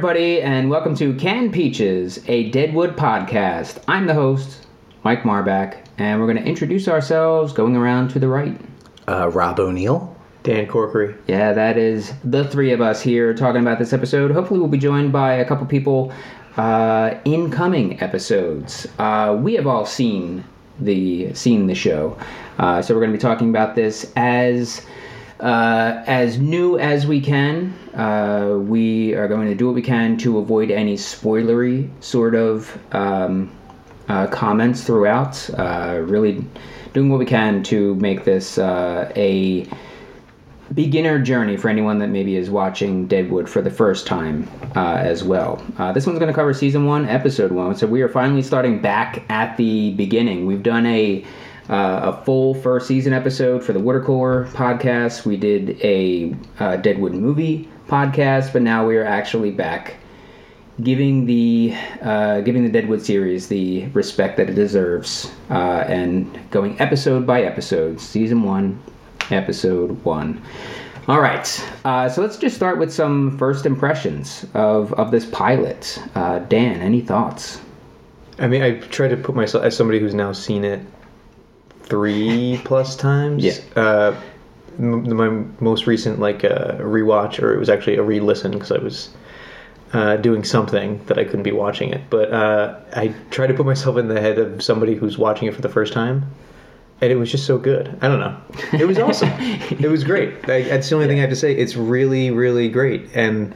Hello, everybody, and welcome to Canned Peaches, a Deadwood podcast. I'm the host, Mike Marback, and we're going to introduce ourselves going around to the right. Uh, Rob O'Neill. Dan Corkery. Yeah, that is the three of us here talking about this episode. Hopefully, we'll be joined by a couple people uh, in coming episodes. Uh, we have all seen the seen the show, uh, so we're going to be talking about this as uh, as new as we can. Uh, we are going to do what we can to avoid any spoilery sort of um, uh, comments throughout. Uh, really doing what we can to make this uh, a beginner journey for anyone that maybe is watching Deadwood for the first time uh, as well. This one's going to cover season one, episode one. So we are finally starting back at the beginning. We've done a uh, a full first season episode for the Watercolor podcast. We did a uh, Deadwood movie podcast, but now we are actually back giving the uh, giving the Deadwood series the respect that it deserves, uh, and going episode by episode, season one, episode one. All right, uh, so let's just start with some first impressions of of this pilot. Uh, Dan, any thoughts? I mean, I try to put myself as somebody who's now seen it three plus times. Yeah. Uh, m- my most recent like uh, rewatch, or it was actually a re-listen because I was uh, doing something that I couldn't be watching it. But uh, I tried to put myself in the head of somebody who's watching it for the first time, and it was just so good. I don't know. It was awesome. it was great. Like, that's the only thing I have to say. It's really, really great, and.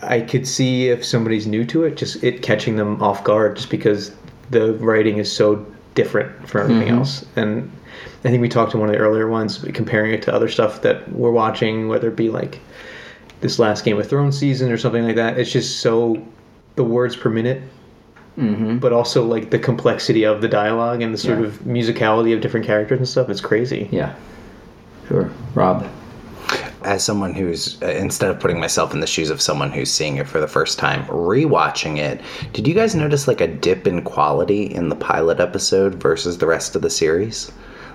I could see if somebody's new to it, just it catching them off guard, just because the writing is so different from everything mm-hmm. else. And I think we talked to one of the earlier ones, comparing it to other stuff that we're watching, whether it be like this last Game of Thrones season or something like that. It's just so the words per minute, mm-hmm. but also like the complexity of the dialogue and the sort Yeah. of musicality of different characters and stuff. It's crazy. Yeah, sure, Rob. As someone who's, uh, instead of putting myself in the shoes of someone who's seeing it for the first time, rewatching it, did you guys notice like a dip in quality in the pilot episode versus the rest of the series?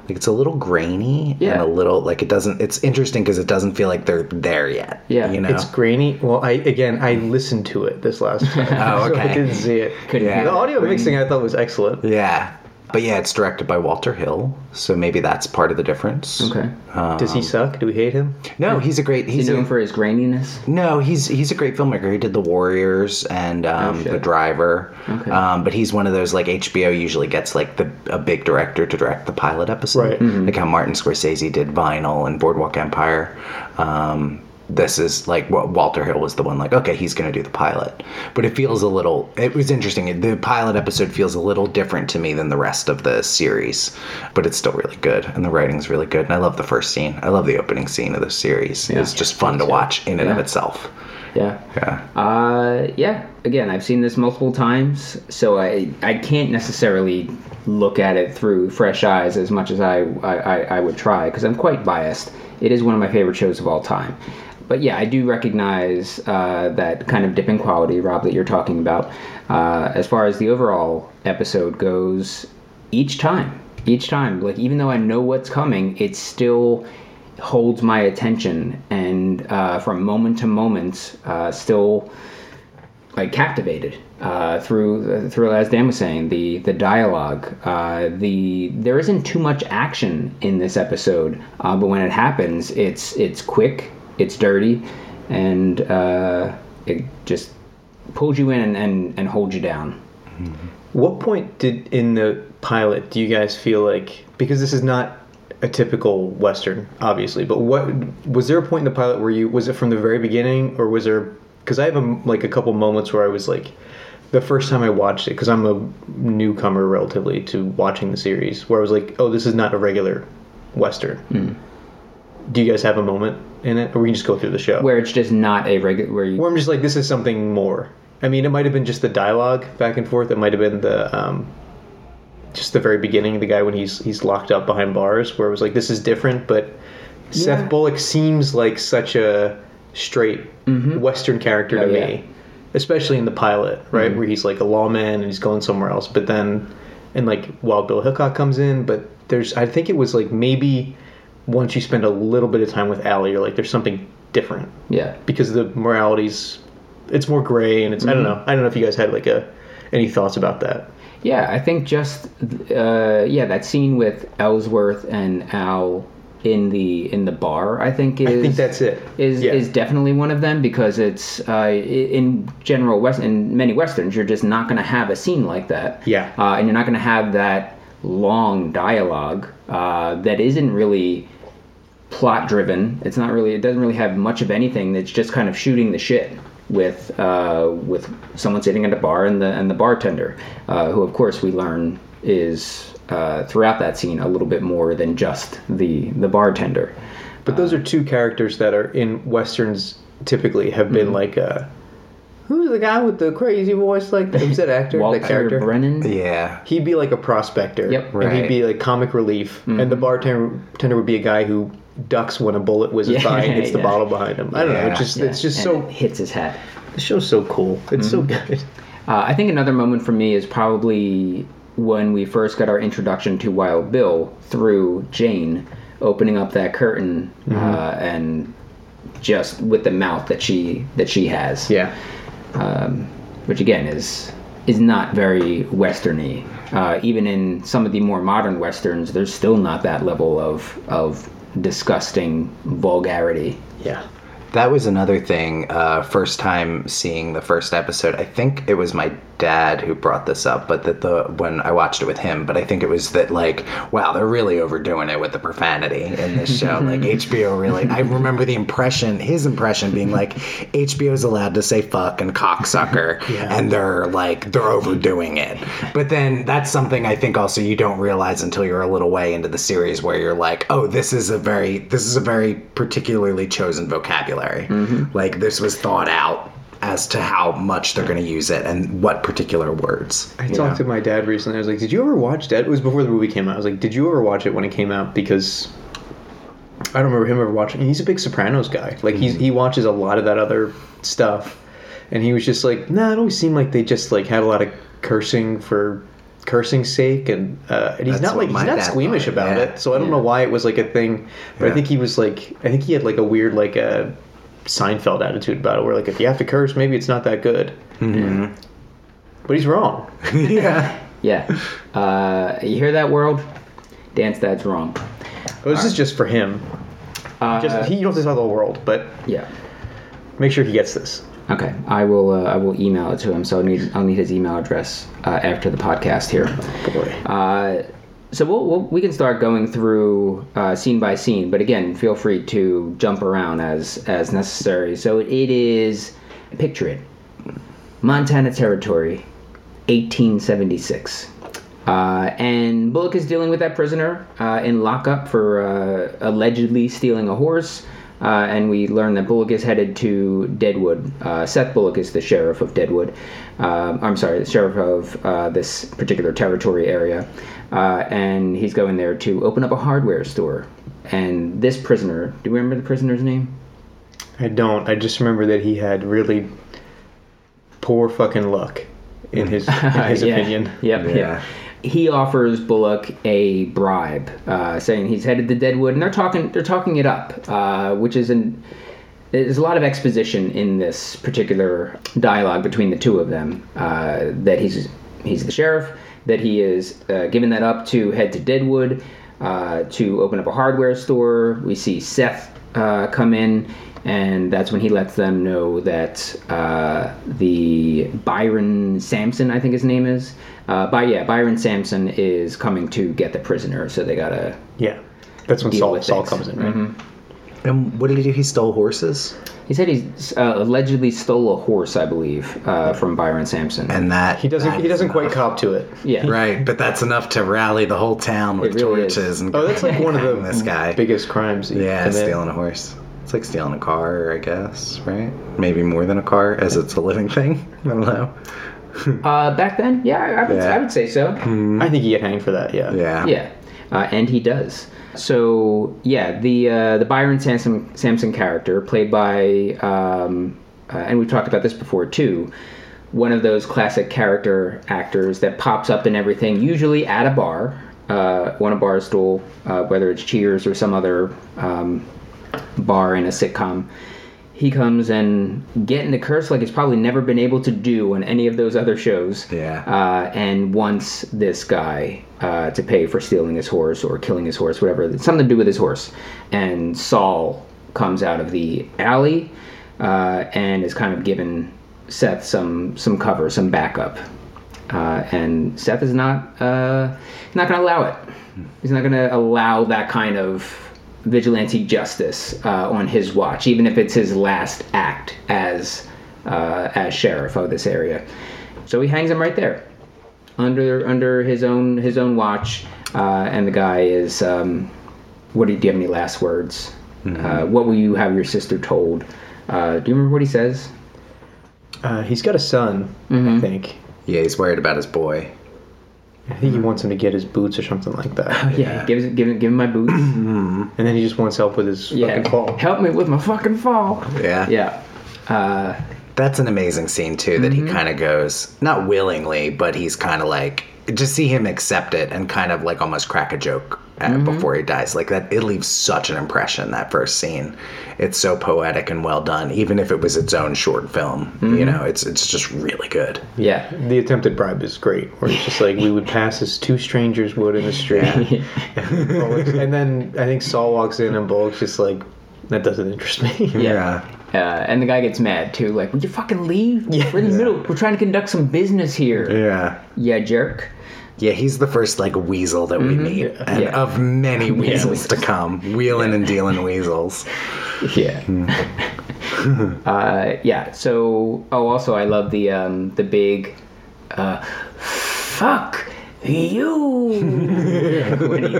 Like it's a little grainy and a little like it doesn't. It's interesting because it doesn't feel like they're there yet. Yeah, you know. It's grainy. Well, I again I listened to it this last time, Oh, so I okay. didn't see it. Couldn't Yeah. The audio mixing I thought was excellent. yeah, but yeah, it's directed by Walter Hill, so maybe that's part of the difference. Okay. Does he suck? Do we hate him? No, he's a great. He's He's a, known for his graininess. No, he's he's a great filmmaker. He did The Warriors and um, Oh. The Driver. Okay. Um, but he's one of those like HBO usually gets like the a big director to direct the pilot episode, Right. Mhm. like how Martin Scorsese did Vinyl and Boardwalk Empire. Um, this is like what Walter Hill was the one like okay he's going to do the pilot, but it feels a little. It was interesting. The pilot episode feels a little different to me than the rest of the series, but it's still really good and the writing's really good. And I love the first scene. I love the opening scene of the series. Yeah. It's just fun to watch in and of itself. Yeah. Yeah. Uh, yeah. Again, I've seen this multiple times, so I I can't necessarily look at it through fresh eyes as much as I I, I, I would try because I'm quite biased. It is one of my favorite shows of all time. But yeah, I do recognize uh, that kind of dip in quality, Rob, that you're talking about. Uh, as far as the overall episode goes, each time, each time, like even though I know what's coming, it still holds my attention, and uh, from moment to moment, uh, still like captivated uh, through through as Dan was saying the the dialogue uh, the there isn't too much action in this episode but when it happens it's it's quick it's dirty and uh, it just pulls you in and, and, and holds you down. What point did in the pilot do you guys feel like because this is not a typical western, obviously, but what was there a point in the pilot where you was it from the very beginning or was there because I have a, like a couple moments where I was like the first time I watched it because I'm a newcomer relatively to watching the series where I was like, oh, this is not a regular western. Do you guys have a moment in it, or we can just go through the show? where it's just not a regular where you Where I'm just like, this is something more. I mean, it might have been just the dialogue back and forth. It might have been the um, just the very beginning, of the guy when he's he's locked up behind bars, where it was like, this is different. But Yeah. Seth Bullock seems like such a straight Western character to Oh, yeah. me, especially in the pilot, right, where he's like a lawman and he's going somewhere else. But then, and like Wild Bill Hickok comes in, but there's I think it was like maybe once you spend a little bit of time with Allie, you're like, there's something different yeah because the morality's it's more gray and it's I don't Mm-hmm. know. I don't know if you guys had like a any thoughts about that. Yeah, I think just uh, yeah that scene with Ellsworth and Al in the in the bar. I think is I think that's it. is Yeah. is definitely one of them because it's uh, in general west in many westerns you're just not going to have a scene like that. Yeah. uh, and you're not going to have that long dialogue uh, that isn't really plot driven. It's not really. It doesn't really have much of anything. It's just kind of shooting the shit with uh, with someone sitting at a bar and the and the bartender, uh, who of course we learn is uh, throughout that scene a little bit more than just the the bartender. But those are two characters that are in westerns typically have been Mm-hmm. like uh Who's the guy with the crazy voice like that? Who's that actor? Walter that character? Brennan. Yeah. He'd be like a prospector. Yep. And he'd be like comic relief. And Mm-hmm. the bartender bartender would be a guy who ducks when a bullet whizzes Yeah, by and hits the bottle behind him. I don't know. Yeah. It's just Yeah, it's just and so it hits his head. the show's so cool. It's so Mm-hmm. good. Uh, I think another moment for me is probably when we first got our introduction to Wild Bill through Jane opening up that curtain uh, and just with the mouth that she that she has, Yeah. um, which again is is not very westerny. Uh, even in some of the more modern westerns, there's still not that level of of disgusting vulgarity. Yeah. That was another thing. Uh, first time seeing the first episode, I think it was my dad who brought this up, but that the when I watched it with him, but I think it was that like, wow, they're really overdoing it with the profanity in this show. like HBO really. I remember the impression, his impression being like, HBO's allowed to say fuck and cocksucker, Yeah. and they're like they're overdoing it. But then that's something I think also you don't realize until you're a little way into the series where you're like, oh, this is a very this is a very particularly chosen vocabulary. Mm-hmm. Like this was thought out as to how much they're going to use it and what particular words. I Yeah. talked to my dad recently. I was like, "Did you ever watch Dead?" It was before the movie came out. I was like, "Did you ever watch it when it came out?" Because I don't remember him ever watching. He's a big Sopranos guy. Like he's he watches a lot of that other stuff, and he was just like, "Nah, it always seemed like they just like had a lot of cursing for cursing's sake, and uh, and he's That's not like he's not squeamish thought, about yeah. it. So I don't Yeah. know why it was like a thing, but I think he was like, I think he had like a weird like a Seinfeld attitude about it, where like if you have to curse, maybe it's not that good. But he's wrong. yeah. Yeah, uh, you hear that world? Dance Dad's wrong. Well, this is just for him. Uh, Just he, you don't have to tell the whole world, but yeah. make sure he gets this. Okay, I will. Uh, I will email it to him. So I need. I'll need his email address uh, after the podcast here. Boy. Uh, so we'll, we'll, we can start going through uh, scene by scene, but again, feel free to jump around as as necessary. So it is. Picture it, Montana Territory, 1876. Uh, and Bullock is dealing with that prisoner uh, in lockup for uh, allegedly stealing a horse. Uh, and we learn that Bullock is headed to Deadwood. Uh, Seth Bullock is the sheriff of Deadwood. Um, I'm sorry, the sheriff of uh, this particular territory area. Uh, and he's going there to open up a hardware store. And this prisoner, do you remember the prisoner's name? I don't. I just remember that he had really poor fucking luck in his in his Yeah. opinion. Yep. Yeah. Yeah. He offers Bullock a bribe, uh, saying he's headed to Deadwood, and they're talking. They're talking it up, uh, which is an. There's a lot of exposition in this particular dialogue between the two of them. Uh, that he's he's the sheriff. That he is uh, giving that up to head to Deadwood uh, to open up a hardware store. We see Seth uh, come in, and that's when he lets them know that uh, the Byron Sampson, I think his name is, uh, by yeah, Byron Sampson is coming to get the prisoner. So they gotta. Yeah. That's when Saul, Saul comes in, right? Mhm. And what did he do? He stole horses, He said he uh, allegedly stole a horse, I believe, uh, from Byron Sampson. and that He doesn't. He doesn't quite cop to it. yeah, Right, but that's enough to rally the whole town with really is. torches and Oh, that's like one of the this guy. biggest crimes. Yeah, commit. stealing a horse. It's like stealing a car, I guess, right? Maybe more than a car, as it's a living thing. I don't know. Uh, back then, yeah, I, I would, Yeah. I would say so. I think he get hanged for that. Yeah. Yeah. Yeah, uh, and he does. So yeah, the uh, the Byron Sampson Sampson character, played by, um, uh, and we've talked about this before too, one of those classic character actors that pops up in everything, usually at a bar, uh, on a bar stool, uh, whether it's Cheers or some other um, bar in a sitcom. He comes and getting the curse like he's probably never been able to do on any of those other shows. Yeah. Uh, and wants this guy uh, to pay for stealing his horse or killing his horse, whatever. It's something to do with his horse. And Saul comes out of the alley uh, and is kind of giving Seth some some cover, some backup. Uh, and Seth is not uh, not going to allow it. He's not going to allow that kind of vigilante justice uh, on his watch, even if it's his last act as uh, as sheriff of this area. So he hangs him right there, under under his own his own watch. Uh, and the guy is, um, what do you, do you have any last words? Uh, what will you have your sister told? Uh, do you remember what he says? Uh, he's got a son, I think. Yeah, he's worried about his boy. I think he wants him to get his boots or something like that. Yeah, give, give, give him my boots. And then he just wants help with his yeah, fucking fall. help me with my fucking fall. Yeah. Yeah. Uh, That's an amazing scene too. That he kind of goes not willingly, but he's kind of like just see him accept it and kind of like almost crack a joke at, before he dies. Like that, it leaves such an impression. That first scene, it's so poetic and well done. Even if it was its own short film, you mm-hmm. know, it's it's just really good. yeah. The attempted bribe is great, where it's just like we would pass as two strangers would in the street. and then I think Saul walks in and Bullock's just like, that doesn't interest me. Yeah. Uh, and the guy gets mad too. Like, would you fucking leave? Yeah. We're in the middle. We're trying to conduct some business here. Yeah. Yeah, jerk. Yeah, he's the first like weasel that we meet, and Yeah. of many weasels to come, wheeling and dealing weasels. Yeah. uh, yeah. So, oh, also, I love the um, the big, uh, fuck you. when he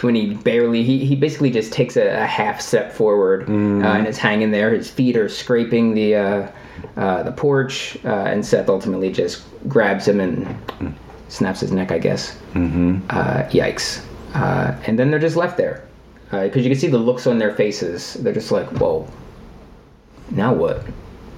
when he barely he, he basically just takes a, a half step forward uh, and is hanging there. His feet are scraping the uh, uh, the porch, uh, and Seth ultimately just grabs him and snaps his neck. I guess. Mm-hmm. Uh, yikes. Uh, and then they're just left there because you can see the looks on their faces. They're just like, whoa. Now what?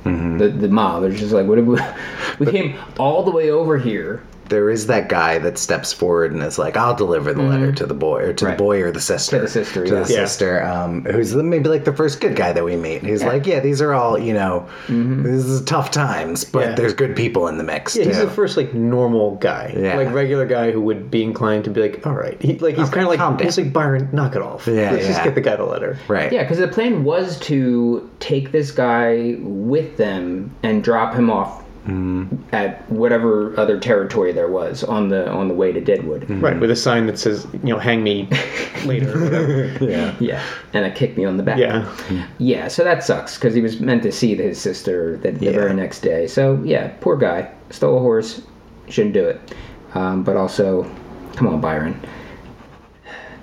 The the mob. They're just like, what? Did we, we came all the way over here. There is that guy that steps forward and is like, "I'll deliver the letter to the boy, or to Mm-hmm. Right. the boy or the sister, To the sister, to yeah. the Yeah. sister." Um, who's the, maybe like the first good guy that we meet. He's like, "Yeah, these are all you know. Mm-hmm. This is tough times, but Yeah. there's good people in the mix Yeah, he's the first like normal guy, Yeah. like regular guy who would be inclined to be like, all right, he, like he's kind of calm like he's like Byron, knock it off. Yeah, let's just get the guy the letter. right? Yeah, because the plan was to take this guy with them and drop him off Mm-hmm. at whatever other territory there was on the on the way to Deadwood. Mm-hmm. Right, with a sign that says, you know, hang me later. Or whatever. yeah. Yeah, and a kick me on the back. yeah, mm-hmm. Yeah, so that sucks because he was meant to see his sister the, the Yeah. very next day. So yeah, poor guy stole a horse, shouldn't do it. Um, but also, come on, Byron,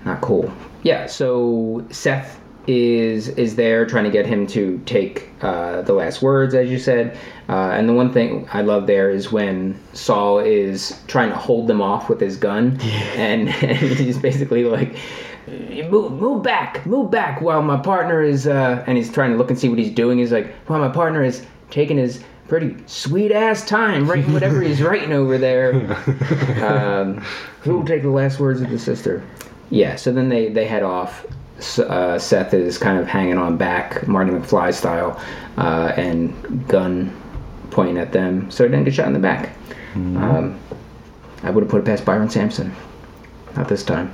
not cool. Yeah, so Seth is is there trying to get him to take uh, the last words, as you said. Uh, and the one thing I love there is when Saul is trying to hold them off with his gun, and, and he's basically like, "Move, move back, move back," while my partner is, uh, and he's trying to look and see what he's doing. He's like, while my partner is taking his pretty sweet ass time writing whatever he's writing over there. Um, who will take the last words of the sister? Yeah. So then they they head off. Uh, Seth is kind of hanging on back, Marty McFly style, uh, and gun pointing at them, so he didn't get shot in the back. Um, I would have put it past Byron Sampson. Not this time.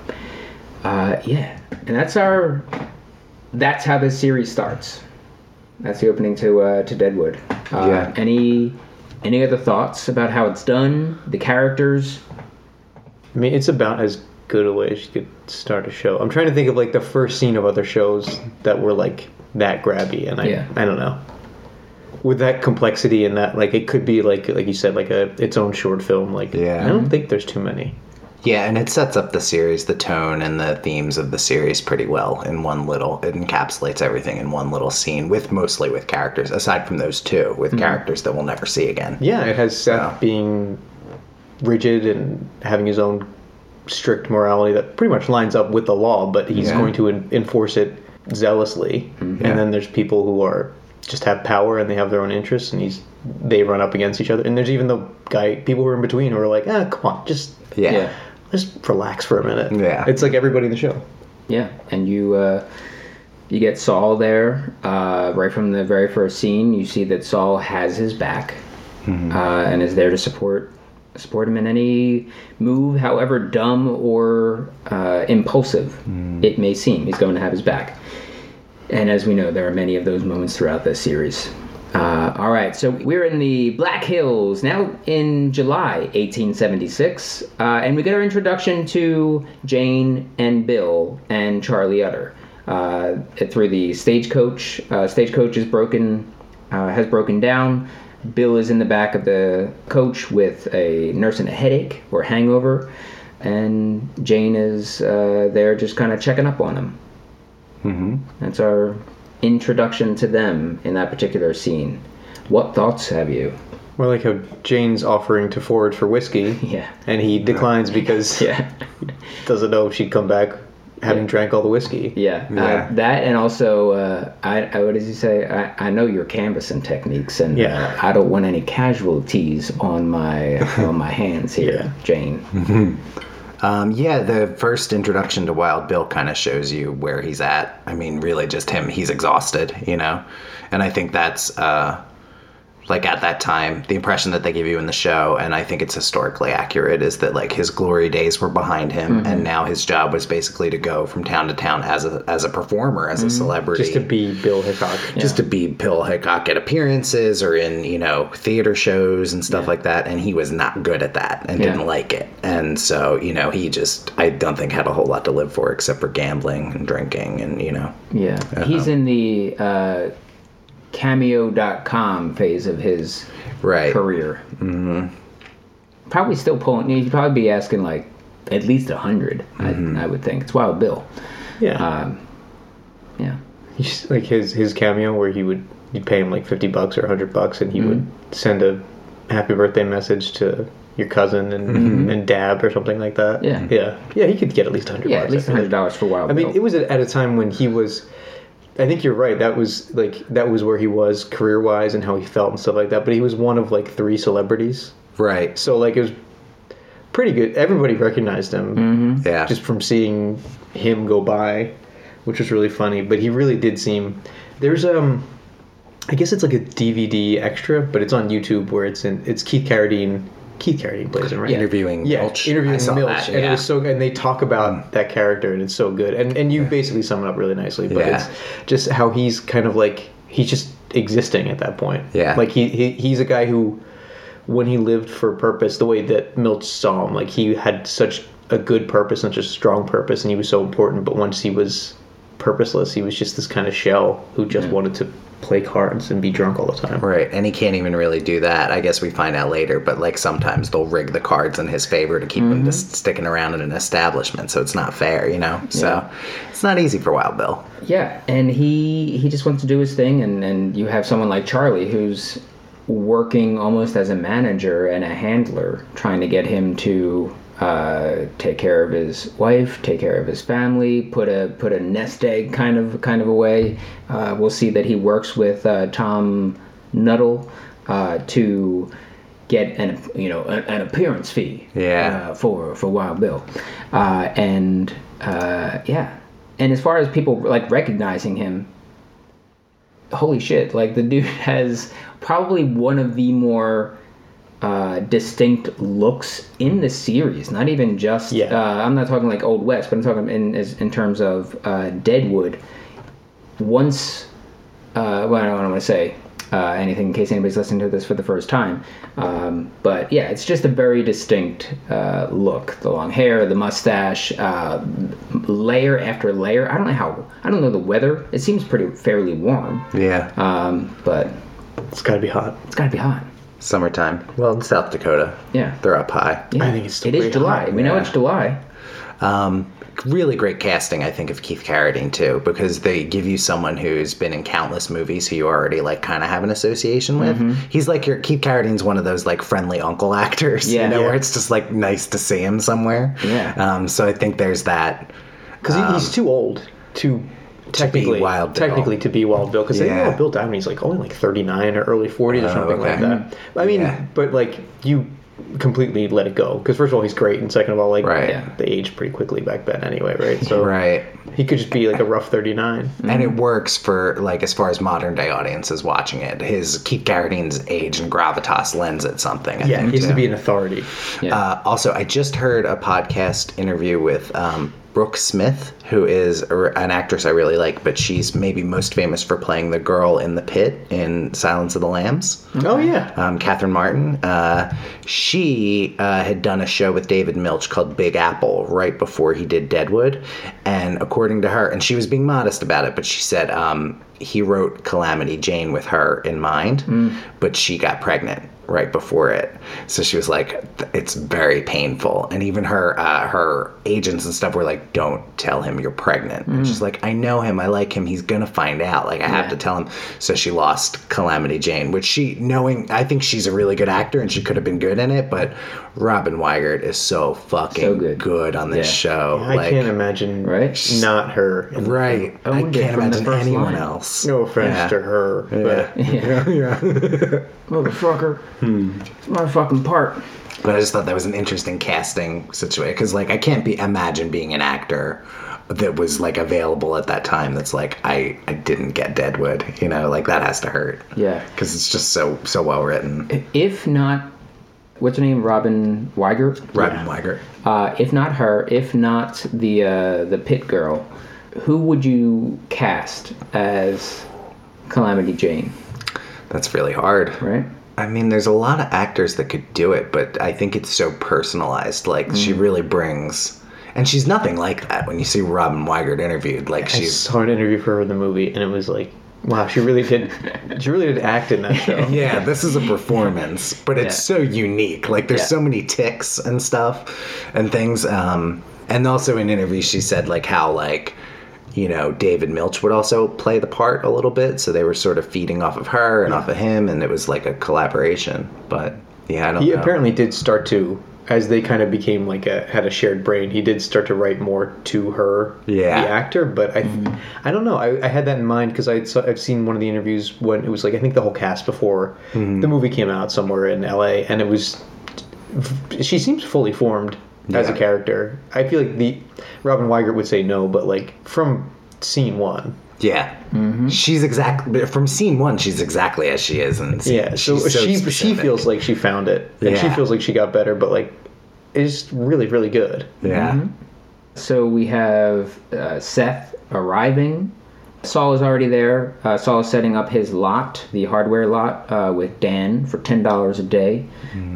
Uh, yeah, and that's our. That's how this series starts. That's the opening to uh, to Deadwood. Uh, Yeah. Any any other thoughts about how it's done? The characters. I mean, it's about as good a way as you could start a show. I'm trying to think of like the first scene of other shows that were like that grabby, and I Yeah. I don't know. With that complexity and that, like, it could be like, like you said, like a its own short film. Like, Yeah. I don't think there's too many. Yeah, and it sets up the series, the tone and the themes of the series pretty well in one little. It encapsulates everything in one little scene, with mostly with characters. Aside from those two, with mm-hmm. characters that we'll never see again. Yeah, it has Seth Yeah. being rigid and having his own strict morality that pretty much lines up with the law, but he's Yeah. going to en- enforce it zealously. Yeah. And then there's people who are just have power and they have their own interests, and he's they run up against each other. And there's even the guy, people who are in between who are like, ah, come on, just Yeah. just relax for a minute. Yeah. it's like everybody in the show. Yeah, and you uh, you get Saul there uh, right from the very first scene. You see that Saul has his back uh, and is there to support support him in any move, however dumb or uh, impulsive it may seem. He's going to have his back. And as we know, there are many of those moments throughout this series. Uh, all right, so we're in the Black Hills now in July 1876, uh, and we get our introduction to Jane and Bill and Charlie Utter uh, through the stagecoach. Uh, stagecoach is broken, uh, has broken down. Bill is in the back of the coach with a nurse and a headache or hangover, and Jane is uh, there just kind of checking up on him. Mm-hmm. That's our introduction to them in that particular scene. What thoughts have you? Well, like how Jane's offering to forward for whiskey, Yeah. and he declines because Yeah. he doesn't know if she'd come back having drank all the whiskey. Yeah, Yeah. Uh, that and also, uh, I, I what does he say? I, I know your canvassing techniques, and Yeah. uh, I don't want any casualties on my on my hands here, Yeah. Jane. Um, yeah, the first introduction to Wild Bill kind of shows you where he's at. I mean, really, just him. He's exhausted, you know, and I think that's uh, like at that time the impression that they give you in the show, and I think it's historically accurate, is that like his glory days were behind him, and now his job was basically to go from town to town as a as a performer, as a celebrity, Just to be Bill Hickok. just to be Bill Hickok at appearances or in you know theater shows and stuff like that, and he was not good at that and Yeah. didn't like it, and so you know he just I don't think had a whole lot to live for except for gambling and drinking and you know. Yeah, he's in the uh, cameo.com phase of his right career. Mm-hmm. Probably still pulling. He'd probably be asking like at least a 100 I, I would think. It's Wild Bill. Yeah. Um, yeah. He's like his his cameo where he would you'd pay him like fifty bucks or hundred bucks and he would Mm-hmm. send a happy birthday message to your cousin and and dab or something like that. Mm-hmm. Yeah. Yeah. Yeah, he could get at least hundred Yeah, bucks. at least I feel like. hundred dollars for Wild Bill. I mean, Bill. it was at a time when he was. I think you're right. That was like that was where he was career wise and how he felt and stuff like that. But he was one of like three celebrities, right so like it was pretty good. Everybody recognized him Mm-hmm. yeah just from seeing him go by, which was really funny. But he really did seem. There's um, I guess it's like a DVD extra, but it's on YouTube where it's in. It's Keith Carradine. Keith Carradine plays him, right? interviewing Yeah, Milch. interviewing Milch, that, and it was so and they talk about that character, and it's so good. And and you basically sum it up really nicely, but Yeah. it's just how he's kind of like he's just existing at that point. Yeah. like he, he he's a guy who, when he lived for purpose, the way that Milch saw him, like he had such a good purpose, such a strong purpose, and he was so important. But once he was purposeless, he was just this kind of shell who just mm. wanted to play cards and be drunk all the time. Right, and he can't even really do that. I guess we find out later, but like sometimes they'll rig the cards in his favor to keep him Mm-hmm. just sticking around in an establishment, so it's not fair, you know. So it's not easy for Wild Bill. Yeah, and he he just wants to do his thing, and and you have someone like Charlie who's working almost as a manager and a handler, trying to get him to uh, take care of his wife, take care of his family, put a put a nest egg kind of kind of away. Uh, we'll see that he works with uh, Tom Nuttall uh, to get an you know an, an appearance fee Yeah. uh, for for Wild Bill, uh, and uh, yeah, and as far as people like recognizing him, holy shit! Like the dude has probably one of the more uh, distinct looks in the series. Not even just Yeah. uh, I'm not talking like Old West, but I'm talking in in terms of uh, Deadwood. Once, uh, well, I don't want to say uh, anything in case anybody's listening to this for the first time. Um, but yeah, it's just a very distinct uh, look. The long hair, the mustache, uh, layer after layer. I don't know how. I don't know the weather. It seems pretty fairly warm, Yeah, um, but It's got to be hot. it's got to be hot. Summertime. Well, in South Dakota, Yeah. they're up high. Yeah. I think it's still it is July. hot, we know yeah. it's July. Um, really great casting, I think, of Keith Carradine too, because they give you someone who's been in countless movies who you already like kind of have an association with. Mm-hmm. He's like your Keith Carradine's one of those like friendly uncle actors, Yeah. you know, Yeah. where it's just like nice to see him somewhere. Yeah. Um, so I think there's that. Because he's too old to technically Wild Bill. technically to be Wild Bill. Because Yeah. Bill died when he's like only like 39 or early 40s or Oh, something like that. I mean, Yeah. but like you completely let it go. Because first of all, he's great, and second of all, like Right. Yeah. they aged pretty quickly back then anyway, right? So Right. he could just be like a rough thirty nine. And it works for like as far as modern day audiences watching it. His Keith Carradine's age and gravitas lends it something. I Yeah, think, he has to be an authority. Yeah. Uh, also, I just heard a podcast interview with um, Brooke Smith, who is a, an actress I really like, but she's maybe most famous for playing the girl in the pit in Silence of the Lambs. Oh yeah. Um, Catherine Martin. Uh, she uh, had done a show with David Milch called Big Apple right before he did Deadwood. And according to her, and she was being modest about it, but she said um, he wrote Calamity Jane with her in mind, but she got pregnant right before it. So she was like, it's very painful. And even her uh, her agents and stuff were like, don't tell him you're pregnant. And she's like, I know him. I like him. He's going to find out. Like, I have to tell him. So she lost Calamity Jane, which she, knowing, I think she's a really good actor and she could have been good in it, but Robin Weigert is so fucking So good. on this Yeah. show. I like, can't imagine Right? not her. in- Right. I Owned it can't imagine anyone line. else. No offense Yeah. to her, but yeah. yeah. Motherfucker. It's my fucking part. But I just thought that was an interesting casting situation because, like, I can't be imagine being an actor that was like available at that time. That's like I I didn't get Deadwood. You know, like that has to hurt. Yeah. because it's just so so well written. If not, what's her name? Robin Weigert. Robin Weigert. Uh, if not her, if not the uh, the pit girl, who would you cast as Calamity Jane? That's really hard. Right. I mean, there's a lot of actors that could do it, but I think it's so personalized. Like she really brings, and she's nothing like that. When you see Robin Weigert interviewed, like I she's saw an interview for her in the movie, and it was like, wow, she really did. She really did act in that show. yeah, this is a performance, but it's Yeah. so unique. Like there's Yeah. so many ticks and stuff and things. Um, and also in interviews, she said like how like you know David Milch would also play the part a little bit, so they were sort of feeding off of her and off of him, and it was like a collaboration. But yeah, I don't He know. apparently did start to, as they kind of became like a had a shared brain. He did start to write more to her, Yeah. the actor. But I, mm-hmm. I don't know. I, I had that in mind because I I've seen one of the interviews when it was like I think the whole cast before mm-hmm. the movie came out somewhere in L.A. and it was. She seems fully formed as a character. I feel like the Robin Weigert would say no, but like from scene one, Yeah, she's exactly from scene one. She's exactly as she is, and Yeah, so, she she specific. feels like she found it, and she feels like she got better, but like, it's really really good. yeah. So we have uh, Seth arriving. Saul is already there. Uh, Saul is setting up his lot, the hardware lot, uh, with Dan for ten dollars a day.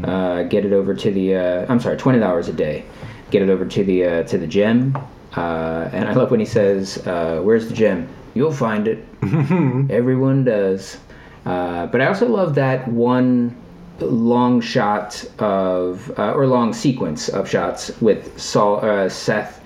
Uh, get it over to the. Uh, I'm sorry, twenty dollars a day. Get it over to the uh, to the Gem. Uh, and I love when he says, uh, "Where's the Gem? You'll find it. Everyone does." Uh, but I also love that one long shot of uh, or long sequence of shots with Saul uh, Seth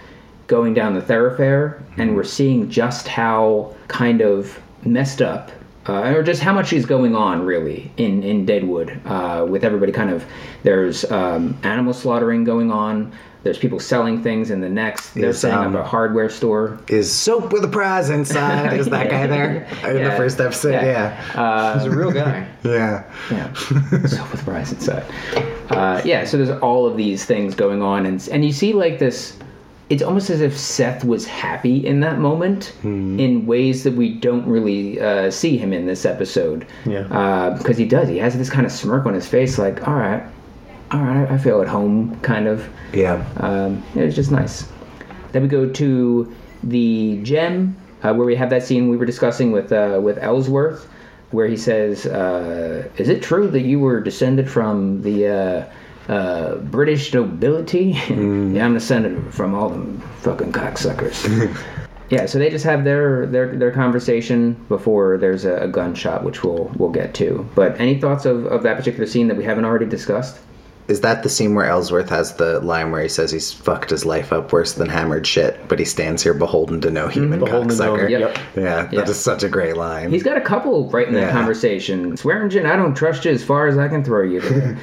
going down the thoroughfare, and we're seeing just how kind of messed up. Uh, or just how much is going on really in in Deadwood uh, with everybody kind of there's um, animal slaughtering going on there's people selling things in the next they're Is, setting um, up a hardware store Is soap with a prize inside? Is that guy there in the first episode? Yeah. Yeah, He's a real guy. yeah. Yeah. so with a prize inside. Uh, yeah, so there's all of these things going on, and and you see like this. It's almost as if Seth was happy in that moment in ways that we don't really uh, see him in this episode. Yeah. Because he does. He has this kind of smirk on his face, like, all right, all right, I feel at home, kind of. Yeah. Um, it was just nice. Then we go to the gem, uh, where we have that scene we were discussing with uh, with Ellsworth, where he says, uh, "Is it true that you were descended from the uh, British nobility?" yeah, I'm descended from all them fucking cocksuckers. yeah, so they just have their their their conversation before there's a, a gunshot, which we'll we'll get to. But any thoughts of, of that particular scene that we haven't already discussed? Is that the scene where Ellsworth has the line where he says he's fucked his life up worse than hammered shit, but he stands here beholden to no human Beholden to no- cocksucker? yep. Yeah, Yeah. that is such a great line. He's got a couple right in that Yeah. conversation. Swearengen, I don't trust you as far as I can throw you.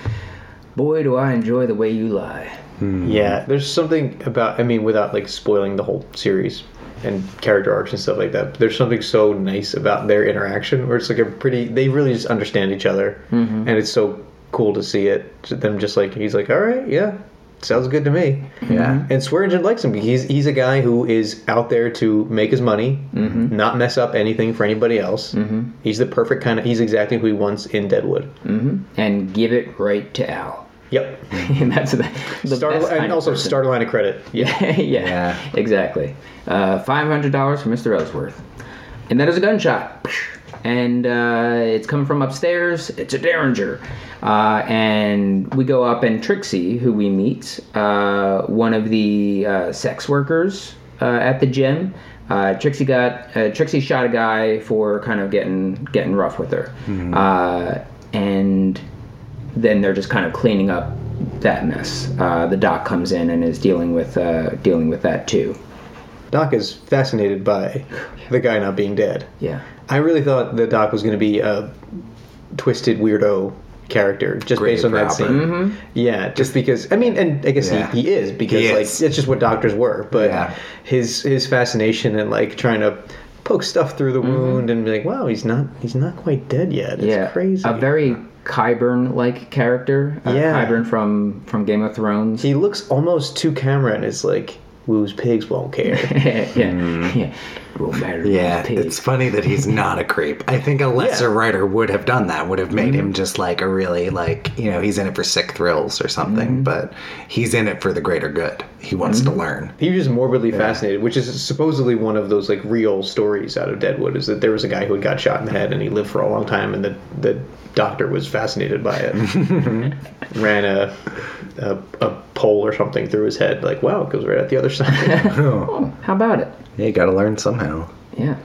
Boy, do I enjoy the way you lie. Hmm. Yeah, there's something about. I mean, without like spoiling the whole series and character arcs and stuff like that. There's something so nice about their interaction, where it's like a pretty. They really just understand each other, mm-hmm. and it's so cool to see it. Them just like he's like, all right, yeah, sounds good to me. Yeah. And Swearengen likes him. He's he's a guy who is out there to make his money, Mm-hmm. not mess up anything for anybody else. Mm-hmm. He's the perfect kind of. He's exactly who he wants in Deadwood. and give it right to Al. Yep. and that's the, the Start best and of also person. start a line of credit. Yeah, yeah, Yeah. exactly. Uh, Five hundred dollars for Mr. Ellsworth, and that is a gunshot, and uh, it's coming from upstairs. It's a Derringer, uh, and we go up, and Trixie, who we meet, uh, one of the uh, sex workers uh, at the Gem. Uh, Trixie got uh, Trixie shot a guy for kind of getting getting rough with her, uh, and then they're just kind of cleaning up that mess. Uh, the doc comes in and is dealing with uh, dealing with that too. Doc is fascinated by the guy not being dead. Yeah, I really thought the Doc was going to be a twisted weirdo character just Grave based on that robber. scene. Mm-hmm. Yeah, just because I mean, and I guess Yeah. he, he is because He like is. it's just what doctors were. But Yeah. his his fascination and like trying to poke stuff through the mm-hmm. wound and be like, wow, he's not he's not quite dead yet. It's yeah, crazy. A very Qyburn like character. Uh, Yeah. Qyburn from from Game of Thrones. he looks almost to camera and is like, Wu's pigs won't care. yeah, mm-hmm. yeah. It won't matter. to Yeah, those it's funny that he's not a creep. I think a lesser Yeah. writer would have done that, would have made him mm-hmm. just like a really like you know he's in it for sick thrills or something, mm-hmm. but he's in it for the greater good. He wants to mm-hmm. learn. He was just morbidly fascinated, which is supposedly one of those like real stories out of Deadwood. Is that there was a guy who had got shot in the head and he lived for a long time, and the the doctor was fascinated by it. Ran a, a a pole or something through his head, like wow, it goes right at the other side. Oh, how about it? Yeah, you got to learn somehow. Yeah.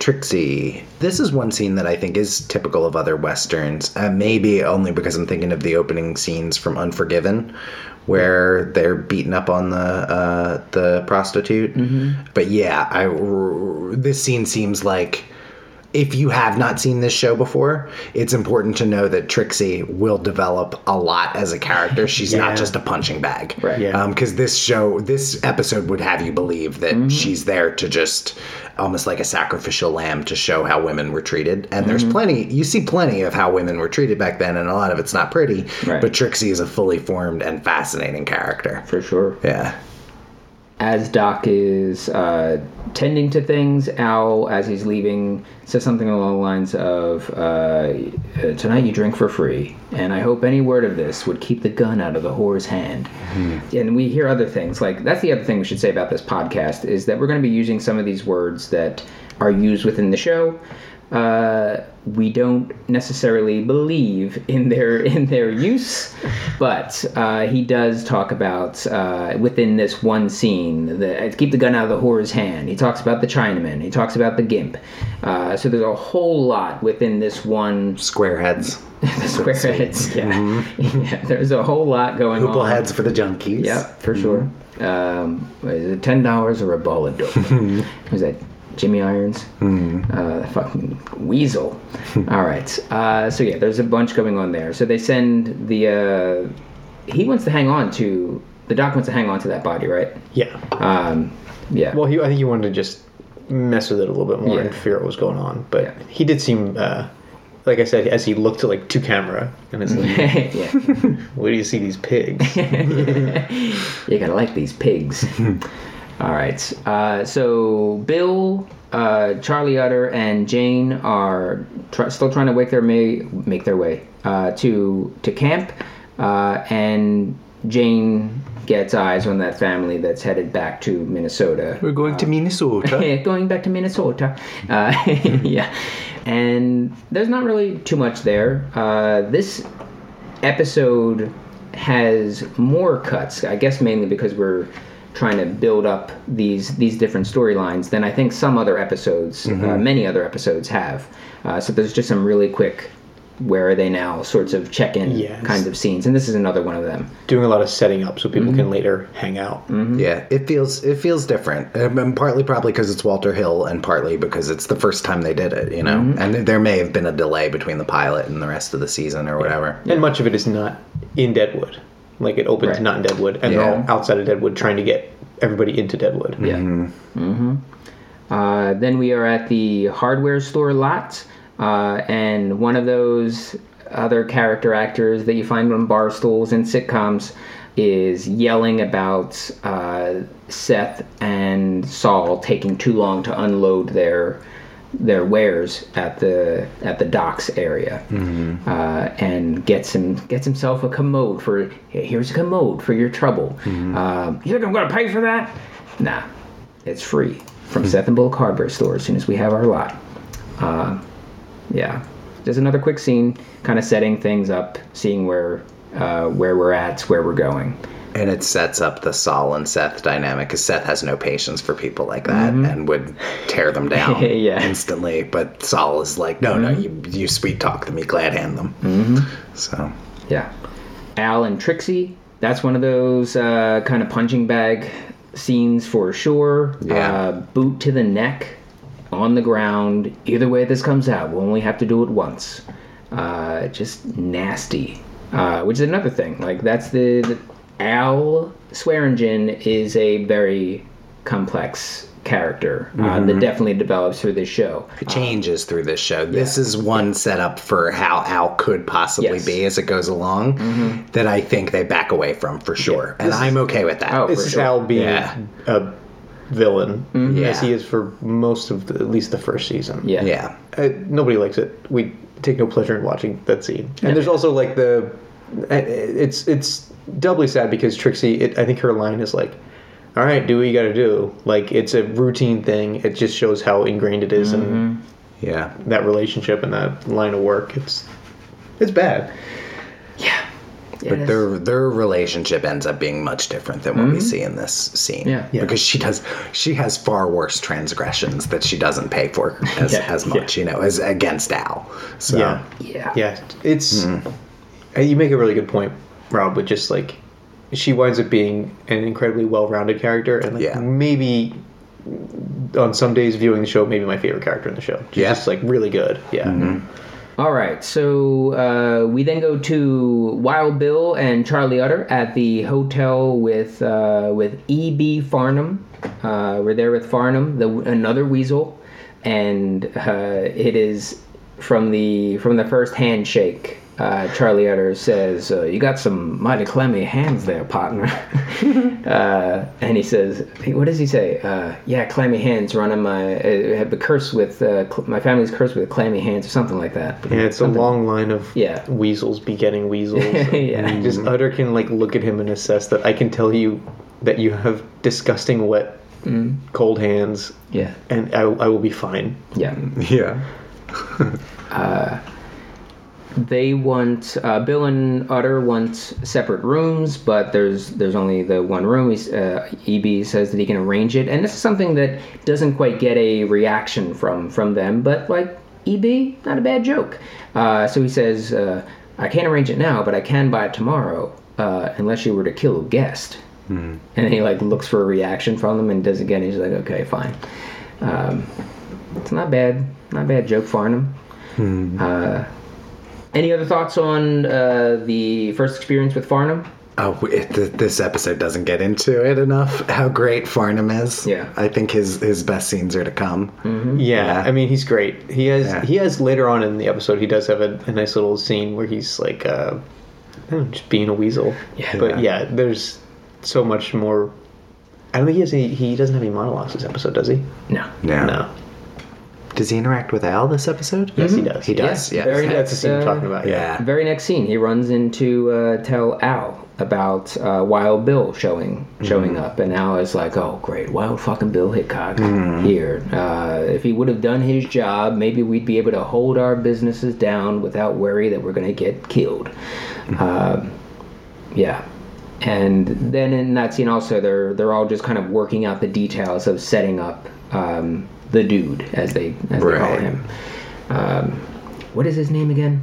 Trixie. This is one scene that I think is typical of other westerns. Uh, maybe only because I'm thinking of the opening scenes from Unforgiven, where they're beating up on the uh, the prostitute. But yeah, I this scene seems like. If you have not seen this show before, it's important to know that Trixie will develop a lot as a character. She's Yeah. not just a punching bag Right. Yeah. because this show this episode would have you believe that Mm-hmm. she's there to just almost like a sacrificial lamb to show how women were treated and Mm-hmm. there's plenty you see plenty of how women were treated back then and a lot of it's not pretty Right. but trixie is a fully formed and fascinating character For sure. yeah as Doc is uh, tending to things, Al, as he's leaving, says something along the lines of, uh, "Tonight you drink for free, and I hope any word of this would keep the gun out of the whore's hand." And we hear other things like that's the other thing we should say about this podcast is that we're going to be using some of these words that are used within the show. Uh, we don't necessarily believe in their in their use, but uh, he does talk about uh, within this one scene the keep the gun out of the whore's hand. He talks about the Chinaman. He talks about the gimp. Uh, so there's a whole lot within this one square heads the square heads. Yeah. yeah, there's a whole lot going hoople on. heads for the junkies Yeah, for sure. Um, is it ten dollars or a ball of dope? Who's that? Jimmy Irons, uh, fucking weasel. All right. Uh, so yeah, there's a bunch going on there. So they send the. Uh, he wants to hang on to the doc wants to hang on to that body, right? yeah. Um, yeah. Well, he, I think he wanted to just mess with it a little bit more Yeah. and figure out what was going on. But Yeah. he did seem, uh, like I said, as he looked to like to camera, and it's like, yeah. where do you see these pigs? you gotta like these pigs. All right. Uh, so Bill, uh, Charlie Utter, and Jane are tr- still trying to make their may- make their way uh, to to camp, uh, and Jane gets eyes on that family that's headed back to Minnesota. we're going to minnesota going back to Minnesota. Uh, yeah, and there's not really too much there. Uh, this episode has more cuts. I guess mainly because we're trying to build up these these different storylines than I think some other episodes, uh, many other episodes have. Uh, so there's just some really quick. Where are they now? Sorts of check-in Yes. kind of scenes, and this is another one of them. Doing a lot of setting up so people can later hang out. Yeah, it feels it feels different, um, and partly probably because it's Walter Hill, and partly because it's the first time they did it. You know, and there may have been a delay between the pilot and the rest of the season or whatever. And much of it is not in Deadwood. Like it opens Right. not in Deadwood, and Yeah. they're all outside of Deadwood trying to get everybody into Deadwood. Yeah. Mm-hmm. Uh, then we are at the hardware store lot, uh, and one of those other character actors that you find on bar stools and sitcoms is yelling about uh, Seth and Saul taking too long to unload their their wares at the at the docks area, uh, and gets him gets himself a commode for here's a commode for your trouble. Um, you think I'm gonna pay for that? Nah, it's free from Seth and Bullock hardware store as soon as we have our lot. Uh, yeah, just another quick scene, kind of setting things up, seeing where uh, where we're at, where we're going. And it sets up the Saul and Seth dynamic because Seth has no patience for people like that and would tear them down Yeah. instantly. But Saul is like, no, no, you, you sweet talk them, you glad hand them. Mm-hmm. So, Yeah. Al and Trixie, that's one of those uh, kind of punching bag scenes for sure. Yeah. Uh, boot to the neck, on the ground. Either way this comes out, we'll only have to do it once. Uh, just nasty. Uh, which is another thing. Like, that's the. the Al Swearengen is a very complex character uh, that definitely develops through this show. it changes through this show. This is one setup for how Al could possibly Yes. be as it goes along that I think they back away from for sure. and I'm okay with that. Oh, This is sure. Al being Yeah. a villain, Yeah. as he is for most of the, at least the first season. Yeah. yeah. uh, nobody likes it. We take no pleasure in watching that scene. And there's also like the, it's it's doubly sad because Trixie. It, I think her line is like, "All right, do what you got to do." Like it's a routine thing. It just shows how ingrained it is in Yeah. that relationship and that line of work. It's it's bad. Yeah. But Yes. their their relationship ends up being much different than what we see in this scene. Mm-hmm. Yeah. Yeah. Because she does she has far worse transgressions that she doesn't pay for as, Yeah, as much, you know, as against Al. So Yeah, Yeah. yeah. It's uh, you make a really good point, Rob. With just like she winds up being an incredibly well-rounded character, and like, Yeah. maybe on some days viewing the show, maybe my favorite character in the show. She's Yeah. just like really good. Yeah. All right, so uh, we then go to Wild Bill and Charlie Utter at the hotel with uh, with E.B. Farnum. Uh, we're there with Farnum, the another weasel, and uh, it is from the from the first handshake. Uh, Charlie Utter says, uh, "You got some mighty clammy hands there, partner." uh, and he says, "What does he say? Uh, yeah, clammy hands running my uh, have the curse with uh, cl- my family's cursed with clammy hands or something like that." Yeah, it's a long line of Yeah. weasels begetting weasels. Yeah. And Just Utter can like look at him and assess that I can tell you that you have disgusting wet, cold hands, Yeah, and I, I will be fine. yeah. Yeah. They want uh, Bill and Utter want separate rooms, but there's there's only the one room. He's, uh, Eb says that he can arrange it, and this is something that doesn't quite get a reaction from from them. But like Eb, not a bad joke. Uh, so he says, uh, "I can't arrange it now, but I can buy it tomorrow, uh, unless you were to kill a guest." And he like looks for a reaction from them and does it again. He's like, "Okay, fine." Um, it's not bad, not bad joke, Farnum. Uh, any other thoughts on uh, the first experience with Farnum? Oh, it, th- this episode doesn't get into it enough. How great Farnum is. Yeah. I think his his best scenes are to come. Yeah, I mean he's great. He has Yeah. he has later on in the episode he does have a, a nice little scene where he's like uh, I don't know, just being a weasel. Yeah. But yeah, there's so much more. I don't think he has any. He doesn't have any monologues this episode, does he? No. Yeah. No. Does he interact with Al this episode? Yes, he does. He does. Yeah, yes. very That's the scene Uh, I'm talking about. Yeah. Very next scene, he runs into uh, tell Al about uh, Wild Bill showing showing up, and Al is like, "Oh, great, Wild fucking Bill Hickok here. Uh, if he would have done his job, maybe we'd be able to hold our businesses down without worry that we're going to get killed." Um, yeah. And then in that scene, also, they're they're all just kind of working out the details of setting up um, the dude, as they as they call him. Um, what is his name again?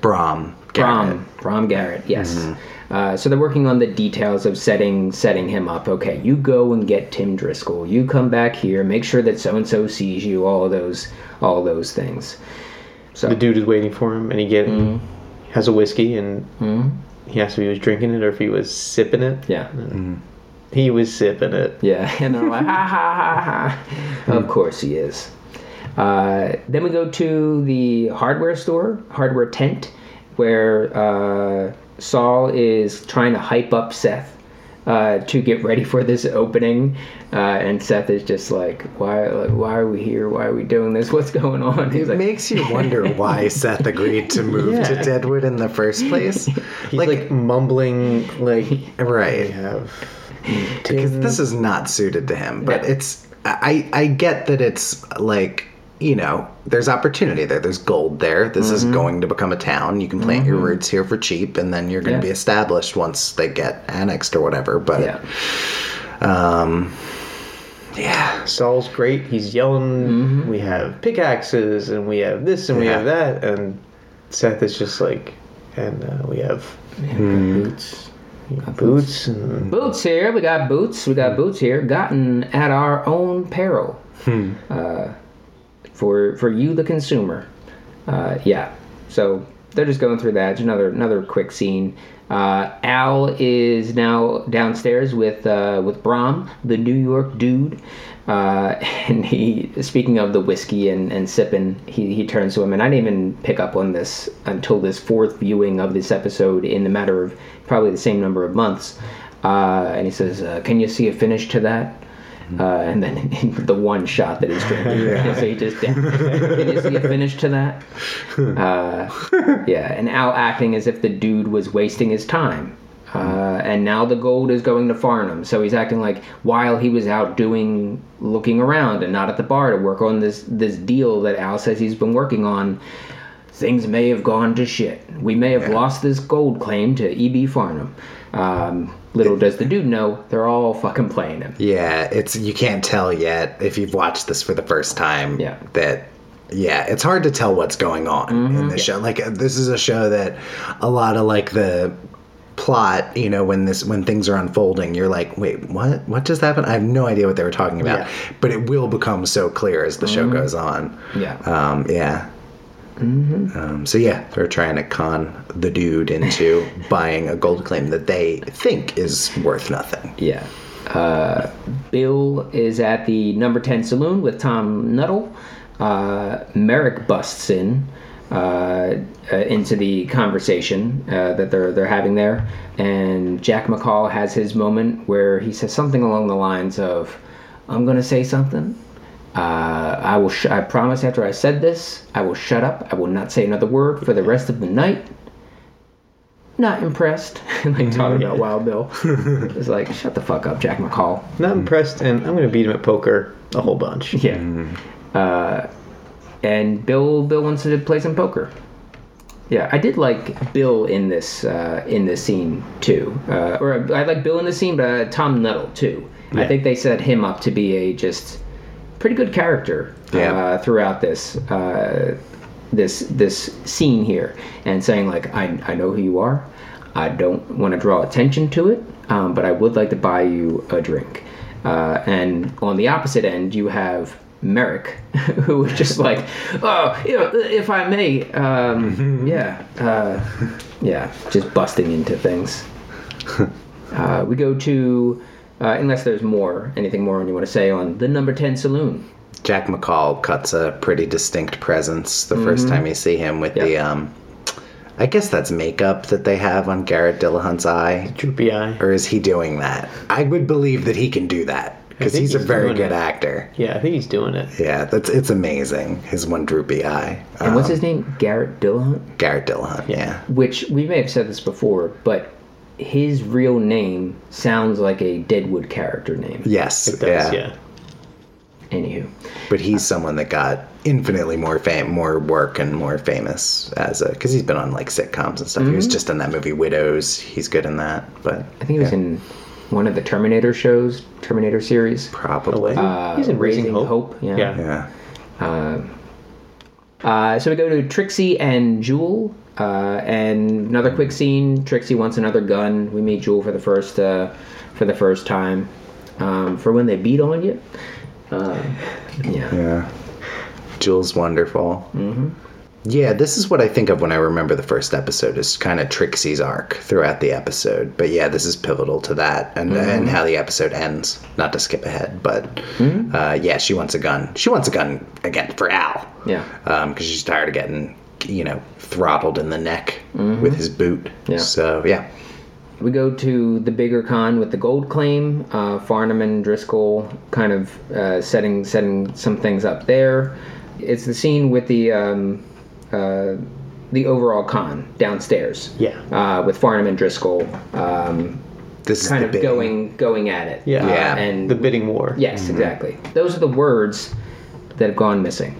Brom. Brom. Garret. Brom Garret. Yes. Uh, so they're working on the details of setting setting him up. Okay, you go and get Tim Driscoll. You come back here. Make sure that so and so sees you. All those all those things. So The dude is waiting for him, and he get has a whiskey, and he asked if he was drinking it or if he was sipping it. yeah. He was sipping it. Yeah, and they're like, ha ha ha ha. Of course he is. Uh, then we go to the hardware store, hardware tent. where uh, Saul is trying to hype up Seth uh, to get ready for this opening, uh, and Seth is just like, "Why? Like, why are we here? Why are we doing this? What's going on?" He's It like, makes you wonder why Seth agreed to move to Deadwood in the first place. He's like, mumbling, like, we right. have. Because this is not suited to him. But Yeah. it's I I get that it's like you know there's opportunity there. There's gold there. This Mm-hmm. is going to become a town. You can plant your roots here for cheap, and then you're going Yeah. to be established once they get annexed or whatever. But "Yeah, um, yeah, Saul's great. He's yelling. Mm-hmm. We have pickaxes, and we have this, and we have that, and Seth is just like, and uh, we have boots." Boots, and Boots here. We got boots. We got boots here. Gotten at our own peril. Uh, for for you, the consumer. Uh, yeah. So they're just going through that. It's another another quick scene. Uh, Al is now downstairs with uh, with Brom, the New York dude, uh, and he speaking of the whiskey and, and sipping, he, he turns to him, and I didn't even pick up on this until this fourth viewing of this episode in the matter of probably the same number of months. Uh, and he says, uh, "Can you see a finish to that?" Uh, and then the one shot that he's drinking, so he just can you see a finish to that? Uh, yeah, and Al acting as if the dude was wasting his time. Uh, and now the gold is going to Farnum, so he's acting like while he was out doing, looking around and not at the bar to work on this this deal that Al says he's been working on, things may have gone to shit. We may have lost this gold claim to E.B. Farnum. Um, little does the dude know, they're all fucking playing him. yeah. It's you can't tell yet if you've watched this for the first time. Yeah. that. Yeah, it's hard to tell what's going on Mm-hmm. in this show. Like this is a show that a lot of like the plot, you know, when this when things are unfolding, you're like, wait, what? What just happened? I have no idea what they were talking about. Yeah. But it will become so clear as the show goes on. Mm-hmm. Yeah. Um, yeah. Um, so yeah, they're trying to con the dude into buying a gold claim that they think is worth nothing. Yeah. Uh, Bill is at the number 10 saloon with Tom Nuttall. Uh, Merrick busts in uh, uh, into the conversation uh, that they're, they're having there. And Jack McCall has his moment where he says something along the lines of, I'm going to say something. Uh, I will. Sh- I promise. After I said this, I will shut up. I will not say another word for the rest of the night. Not impressed. And like talking about Wild Bill. it's like, shut the fuck up, Jack McCall. not impressed, and I'm gonna beat him at poker a whole bunch. Yeah. Uh, and Bill Bill wants to play some poker. Yeah, I did like Bill in this uh, in this scene too. Uh, or I like Bill in this scene, but uh, Tom Nuttall too. I think they set him up to be a just pretty good character Yeah. uh, throughout this uh, this this scene here, and saying like, I I know who you are. I don't want to draw attention to it, um, but I would like to buy you a drink. Uh, and on the opposite end, you have Merrick, who was just like, oh, you know, if I may, um, yeah, uh, yeah, just busting into things. Uh, we go to, uh, unless there's more, anything more you want to say on the number 10 saloon. Jack McCall cuts a pretty distinct presence the first time you see him with the um I guess that's makeup that they have on Garrett Dillahunt's eye. Droopy eye. Or is he doing that? I would believe that he can do that because think he's a very good it. actor. Yeah, I think he's doing it. Yeah, that's it's amazing. His one droopy eye. And what's Um, his name? Garrett Dillahunt? Garrett Dillahunt. Yeah. Which we may have said this before, but his real name sounds like a Deadwood character name. Yes. It does, yeah. yeah. Anywho. But he's someone that got infinitely more fame, more work, and more famous as a because he's been on like sitcoms and stuff. He Mm-hmm. was just in that movie Widows. He's good in that, but I think he was in one of the Terminator shows, Terminator series. probably. Uh, He's in Raising Raising Hope. Hope, yeah. Yeah. yeah. Uh, so we go to Trixie and Jewel, uh, and another quick scene. Trixie wants another gun. We meet Jewel for the first uh, for the first time um, for when they beat on you. Uh, yeah. Yeah. Jewel's wonderful. Mm-hmm. Yeah, this is what I think of when I remember the first episode is kind of Trixie's arc throughout the episode. But yeah, this is pivotal to that and and how the episode ends. Not to skip ahead, but uh, yeah, she wants a gun. She wants a gun again for Al. Yeah. because she's tired of getting you know, throttled in the neck with his boot. Mm-hmm. Yeah. So yeah. We go to the bigger con with the gold claim. Uh, Farnum and Driscoll kind of uh, setting setting some things up there. It's the scene with the um, uh, the overall con downstairs. Yeah. Uh, with Farnum and Driscoll um, This is kind the of big going going at it. Yeah. Uh, Yeah. and The bidding war. Yes, exactly. Those are the words that have gone missing.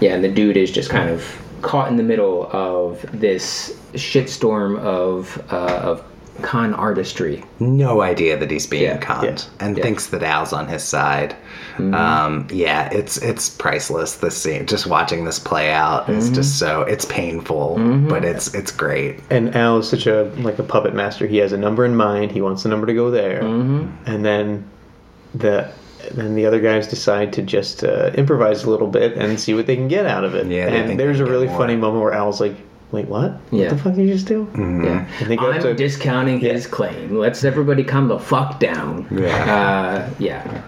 Yeah, and the dude is just kind of caught in the middle of this shitstorm of uh, of con artistry. no idea that he's being Yeah, conned yeah, and yeah. thinks that Al's on his side. Mm-hmm. Um, yeah, it's it's priceless. This scene, just watching this play out is Mm-hmm. just so it's painful, but it's it's great. And Al is such a like a puppet master. He has a number in mind. He wants the number to go there, Mm-hmm. and then the then the other guys decide to just uh, improvise a little bit and see what they can get out of it. Yeah, and there's a really funny moment where Al's like, "Wait, what? Yeah. What the fuck did you just do?" Yeah. And they go I'm to- discounting his claim. Let's everybody calm the fuck down. Yeah. Uh, yeah.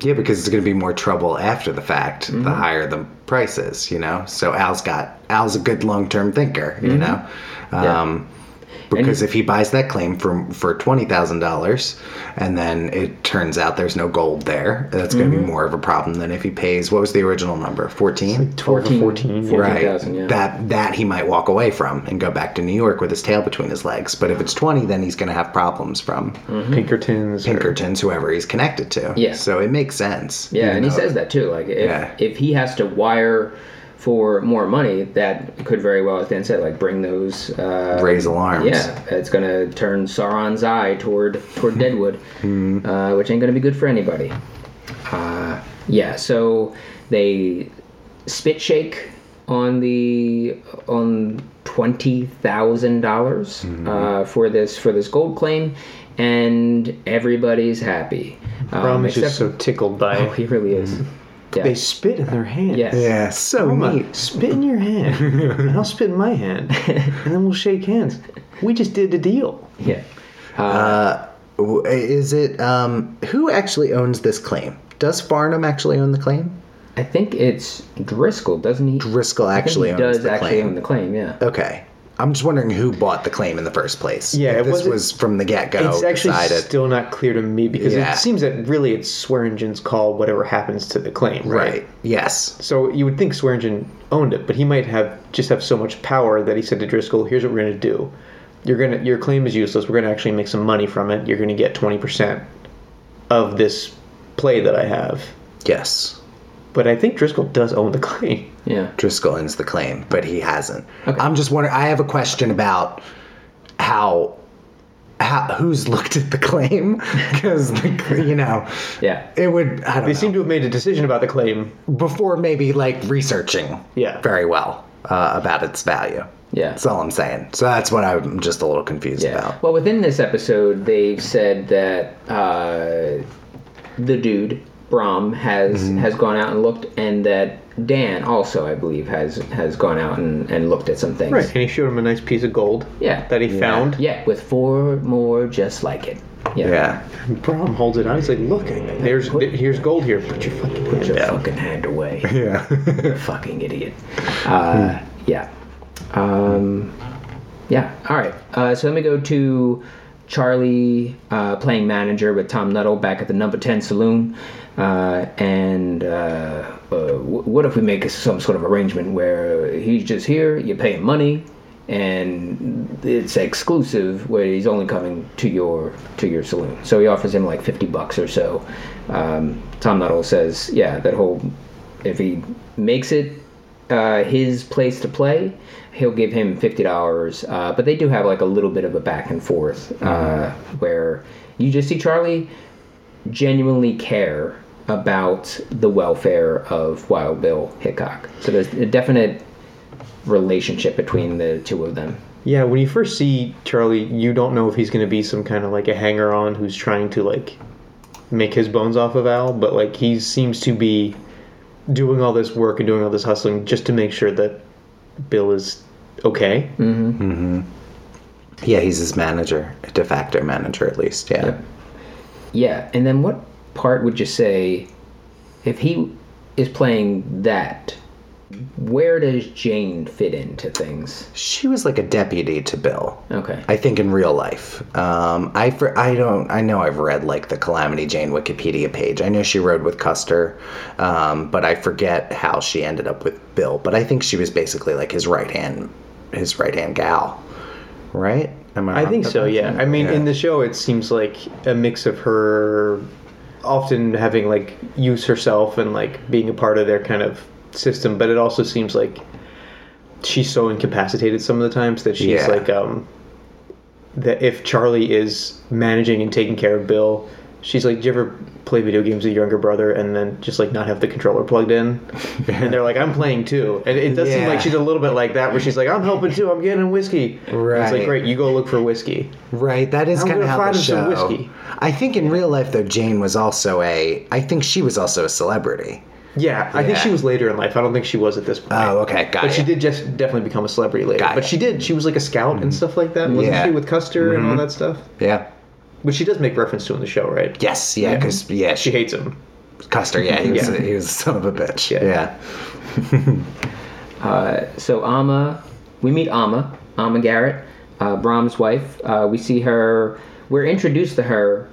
Yeah, because it's going to be more trouble after the fact. Mm-hmm. The higher the prices, you know. So Al's got Al's a good long term thinker, you know. Mm-hmm. Yeah. Because if he buys that claim for for twenty thousand dollars, and then it turns out there's no gold there, that's going to Mm-hmm. be more of a problem than if he pays. What was the original number? Fourteen. 12 or 14. yeah. Right. 14,000, yeah. That that he might walk away from and go back to New York with his tail between his legs. But if it's twenty, then he's going to have problems from Pinkertons. or- Pinkertons, whoever he's connected to. Yeah. So it makes sense. Yeah, even and he says that too. Like if Yeah. if he has to wire for more money, that could very well, as Dan said, like bring those uh, Raise alarms. Yeah, it's gonna turn Sauron's eye toward toward Deadwood, uh, which ain't gonna be good for anybody. Uh, yeah, so they spit shake on the on twenty thousand dollars uh, for this for this gold claim, and everybody's happy. Um, Brom is just except- so tickled by Oh, it. he really is. Yeah. They spit in their hand. Yes. Yeah, so Roma, neat. spit in your hand, and I'll spit in my hand, and then we'll shake hands. We just did the deal. Yeah. W- Is it um who actually owns this claim? Does Farnum actually own the claim? I think it's Driscoll, doesn't he? Driscoll I think actually he owns does the actually claim. own the claim. Yeah. Okay. I'm just wondering who bought the claim in the first place. Yeah, If it this was from the get go. It's actually decided. still not clear to me because Yeah. it seems that really it's Swearengen's call whatever happens to the claim, right? right. Yes. So you would think Swearingen owned it, but he might have just have so much power that he said to Driscoll, "Here's what we're going to do. You're gonna your claim is useless. We're going to actually make some money from it. You're going to get twenty percent of this play that I have." Yes. But I think Driscoll does own the claim. Yeah. Driscoll owns the claim, but he hasn't. Okay. I'm just wondering. I have a question about how. How, who's looked at the claim? Because you know, Yeah. it would. I don't They know. seem to have made a decision about the claim. before maybe like researching Yeah. very well uh, about its value. Yeah. That's all I'm saying. So that's what I'm just a little confused Yeah. about. Well, within this episode, they've said that uh, the dude Brom has Mm-hmm. has gone out and looked, and that Dan also, I believe, has has gone out and, and looked at some things. Right. And he showed him a nice piece of gold Yeah. that he found. Yeah, with four more just like it. Yeah. Yeah. Brom holds it out. He's like, "Look, there's here's gold here. Put your fucking Put hand your down." fucking hand away. Yeah. fucking idiot. Uh, yeah. Um, yeah. All right. Uh, so let me go to Charlie uh, playing manager with Tom Nuttall back at the Number Ten Saloon. Uh, and uh, uh, what if we make some sort of arrangement where he's just here, you pay him money, and it's exclusive where he's only coming to your to your saloon. So he offers him like fifty bucks or so. Um, Tom Nuttall says, yeah, that whole if he makes it uh, his place to play, he'll give him fifty dollars. Uh, but they do have like a little bit of a back and forth uh, where you just see Charlie genuinely care about the welfare of Wild Bill Hickok. So there's a definite relationship between the two of them. Yeah, when you first see Charlie, you don't know if he's going to be some kind of like a hanger on who's trying to like make his bones off of Al, but like he seems to be doing all this work and doing all this hustling just to make sure that Bill is okay. Mm-hmm. Mm-hmm. Yeah, he's his manager, a de facto manager at least. Yeah. Yep. Yeah, and then what part would you say if he is playing that where does Jane fit into things? She was like a deputy to Bill. Okay. I think in real life. Um, I for, I don't I know I've read like the Calamity Jane Wikipedia page. I know she rode with Custer, um, but I forget how she ended up with Bill. But I think she was basically like his right hand, his right hand gal, right? Am I wrong think so. Yeah. I mean, Yeah. in the show, it seems like a mix of her often having like use herself and like being a part of their kind of system, but it also seems like she's so incapacitated some of the times that she's Yeah. like um that if Charlie is managing and taking care of Bill, she's like, "Do you ever play video games with your younger brother and then just like not have the controller plugged in?" and they're like, "I'm playing too," and it does seem like she's a little bit like that, where she's like, "I'm helping too. I'm getting whiskey." And It's like, great, you go look for whiskey. Right, that is kind of how the show. whiskey. I think in real life though, Jane was also a. I think she was also a celebrity. Yeah, I think she was later in life. I don't think she was at this point. Oh, okay, got But she did just definitely become a celebrity later. Got but she did. She was like a scout and mm-hmm. stuff like that, wasn't Yeah. she? With Custer and all mm-hmm. that stuff. Yeah. Which she does make reference to in the show, right? Yes. Yeah. Because yeah, She she hates him. Custer. Yeah, he was. Yeah. He was a son of a bitch. Yeah. yeah. Uh, so Alma, we meet Alma, Alma Garret, uh, Brom's wife. Uh, we see her. We're introduced to her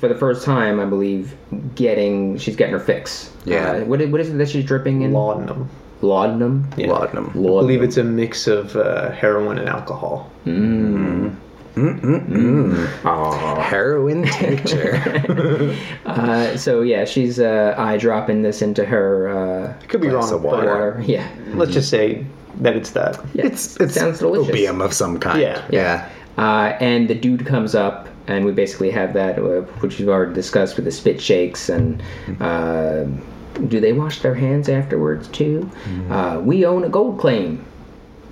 for the first time, I believe. Getting, she's getting her fix. Yeah. Uh, what, is, what is it that she's dripping in? Laudanum. Laudanum. Yeah. Laudanum. I believe it's a mix of uh, heroin and alcohol. Aw. Heroin tincture. Uh, so yeah, she's uh, eye dropping this into her uh, Could be Glass wrong. of water. water. Yeah. Let's just say that it's that. yeah. it's it's sounds delicious. opium of some kind. Yeah. Yeah. Uh, and the dude comes up, and we basically have that, uh, which we've already discussed with the spit shakes. And uh, do they wash their hands afterwards too? Uh, we own a gold claim.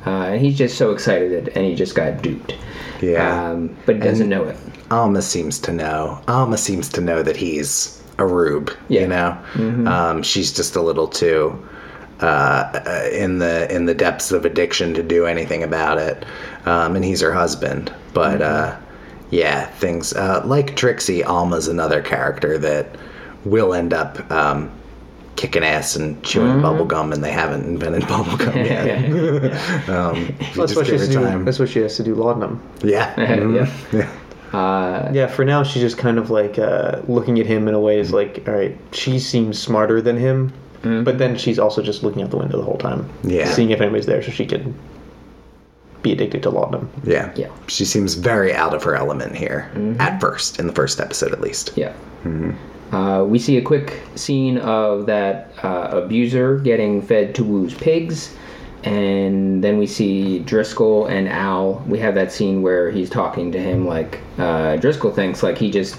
Uh, and he's just so excited, and he just got duped. Yeah. Um, but he doesn't know it. Alma seems to know. Alma seems to know that he's a rube. Yeah. You know, um, she's just a little too uh, uh, in the in the depths of addiction to do anything about it. Um, and he's her husband. But uh, yeah, things uh, like Trixie. Alma's another character that will end up. Um, Kicking ass and chewing bubble gum, and they haven't invented bubble gum yet. um, if That's what, she has her to do. That's what she has to do. Laudanum. Yeah. Mhm. Yeah. yeah. Uh, Yeah, for now she's just kind of like uh, looking at him in a way is like, all right, she seems smarter than him, but then she's also just looking out the window the whole time, Yeah. seeing if anybody's there so she can be addicted to laudanum. Yeah. Yeah. She seems very out of her element here, at first, in the first episode at least. Yeah. Uh, we see a quick scene of that uh, abuser getting fed to Wu's pigs, and then we see Driscoll and Al. We have that scene where he's talking to him like uh, Driscoll thinks like he just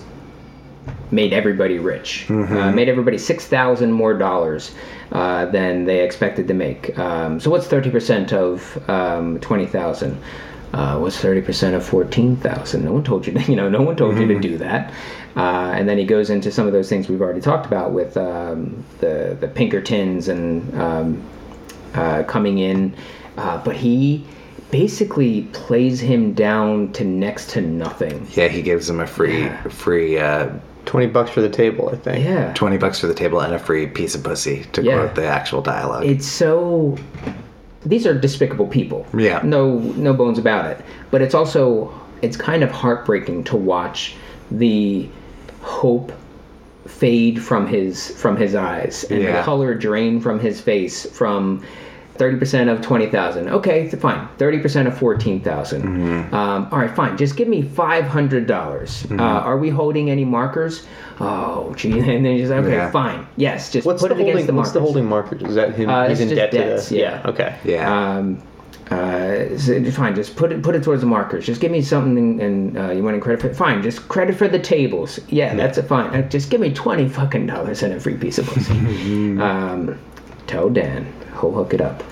made everybody rich, uh, made everybody six thousand more dollars uh, than they expected to make. Um, so what's thirty percent of um, twenty thousand? Uh, what's thirty percent of fourteen thousand? No one told you, to, you know, no one told you to do that. Uh, and then he goes into some of those things we've already talked about with um, the the Pinkertons and um, uh, coming in, uh, but he basically plays him down to next to nothing. Yeah, he gives him a free, free uh, Twenty bucks for the table, I think. Yeah. 20 bucks for the table and a free piece of pussy, to Yeah. quote the actual dialogue. it's so these are despicable people. Yeah. no no bones about it. But it's also it's kind of heartbreaking to watch the hope fade from his from his eyes and the color drain from his face from 30% of 20,000. Okay, fine. 30% of 14,000. Mm-hmm. Um, all right, fine. Just give me 500. dollars Uh, are we holding any markers? Oh, gee. And then he's like, okay, Yeah. fine. Yes, just What's put the it against holding? the what's the holding marker? Is that him? Uh, he's it's in just debt debts, to the. yeah. Okay. yeah. Um, uh, so fine, just put it put it towards the markers. Just give me something, and uh, you want to credit for fine. Just credit for the tables. Yeah, that's a fine. Uh, just give me twenty fucking dollars and a free piece of pussy. um, tell Dan, he'll hook it up.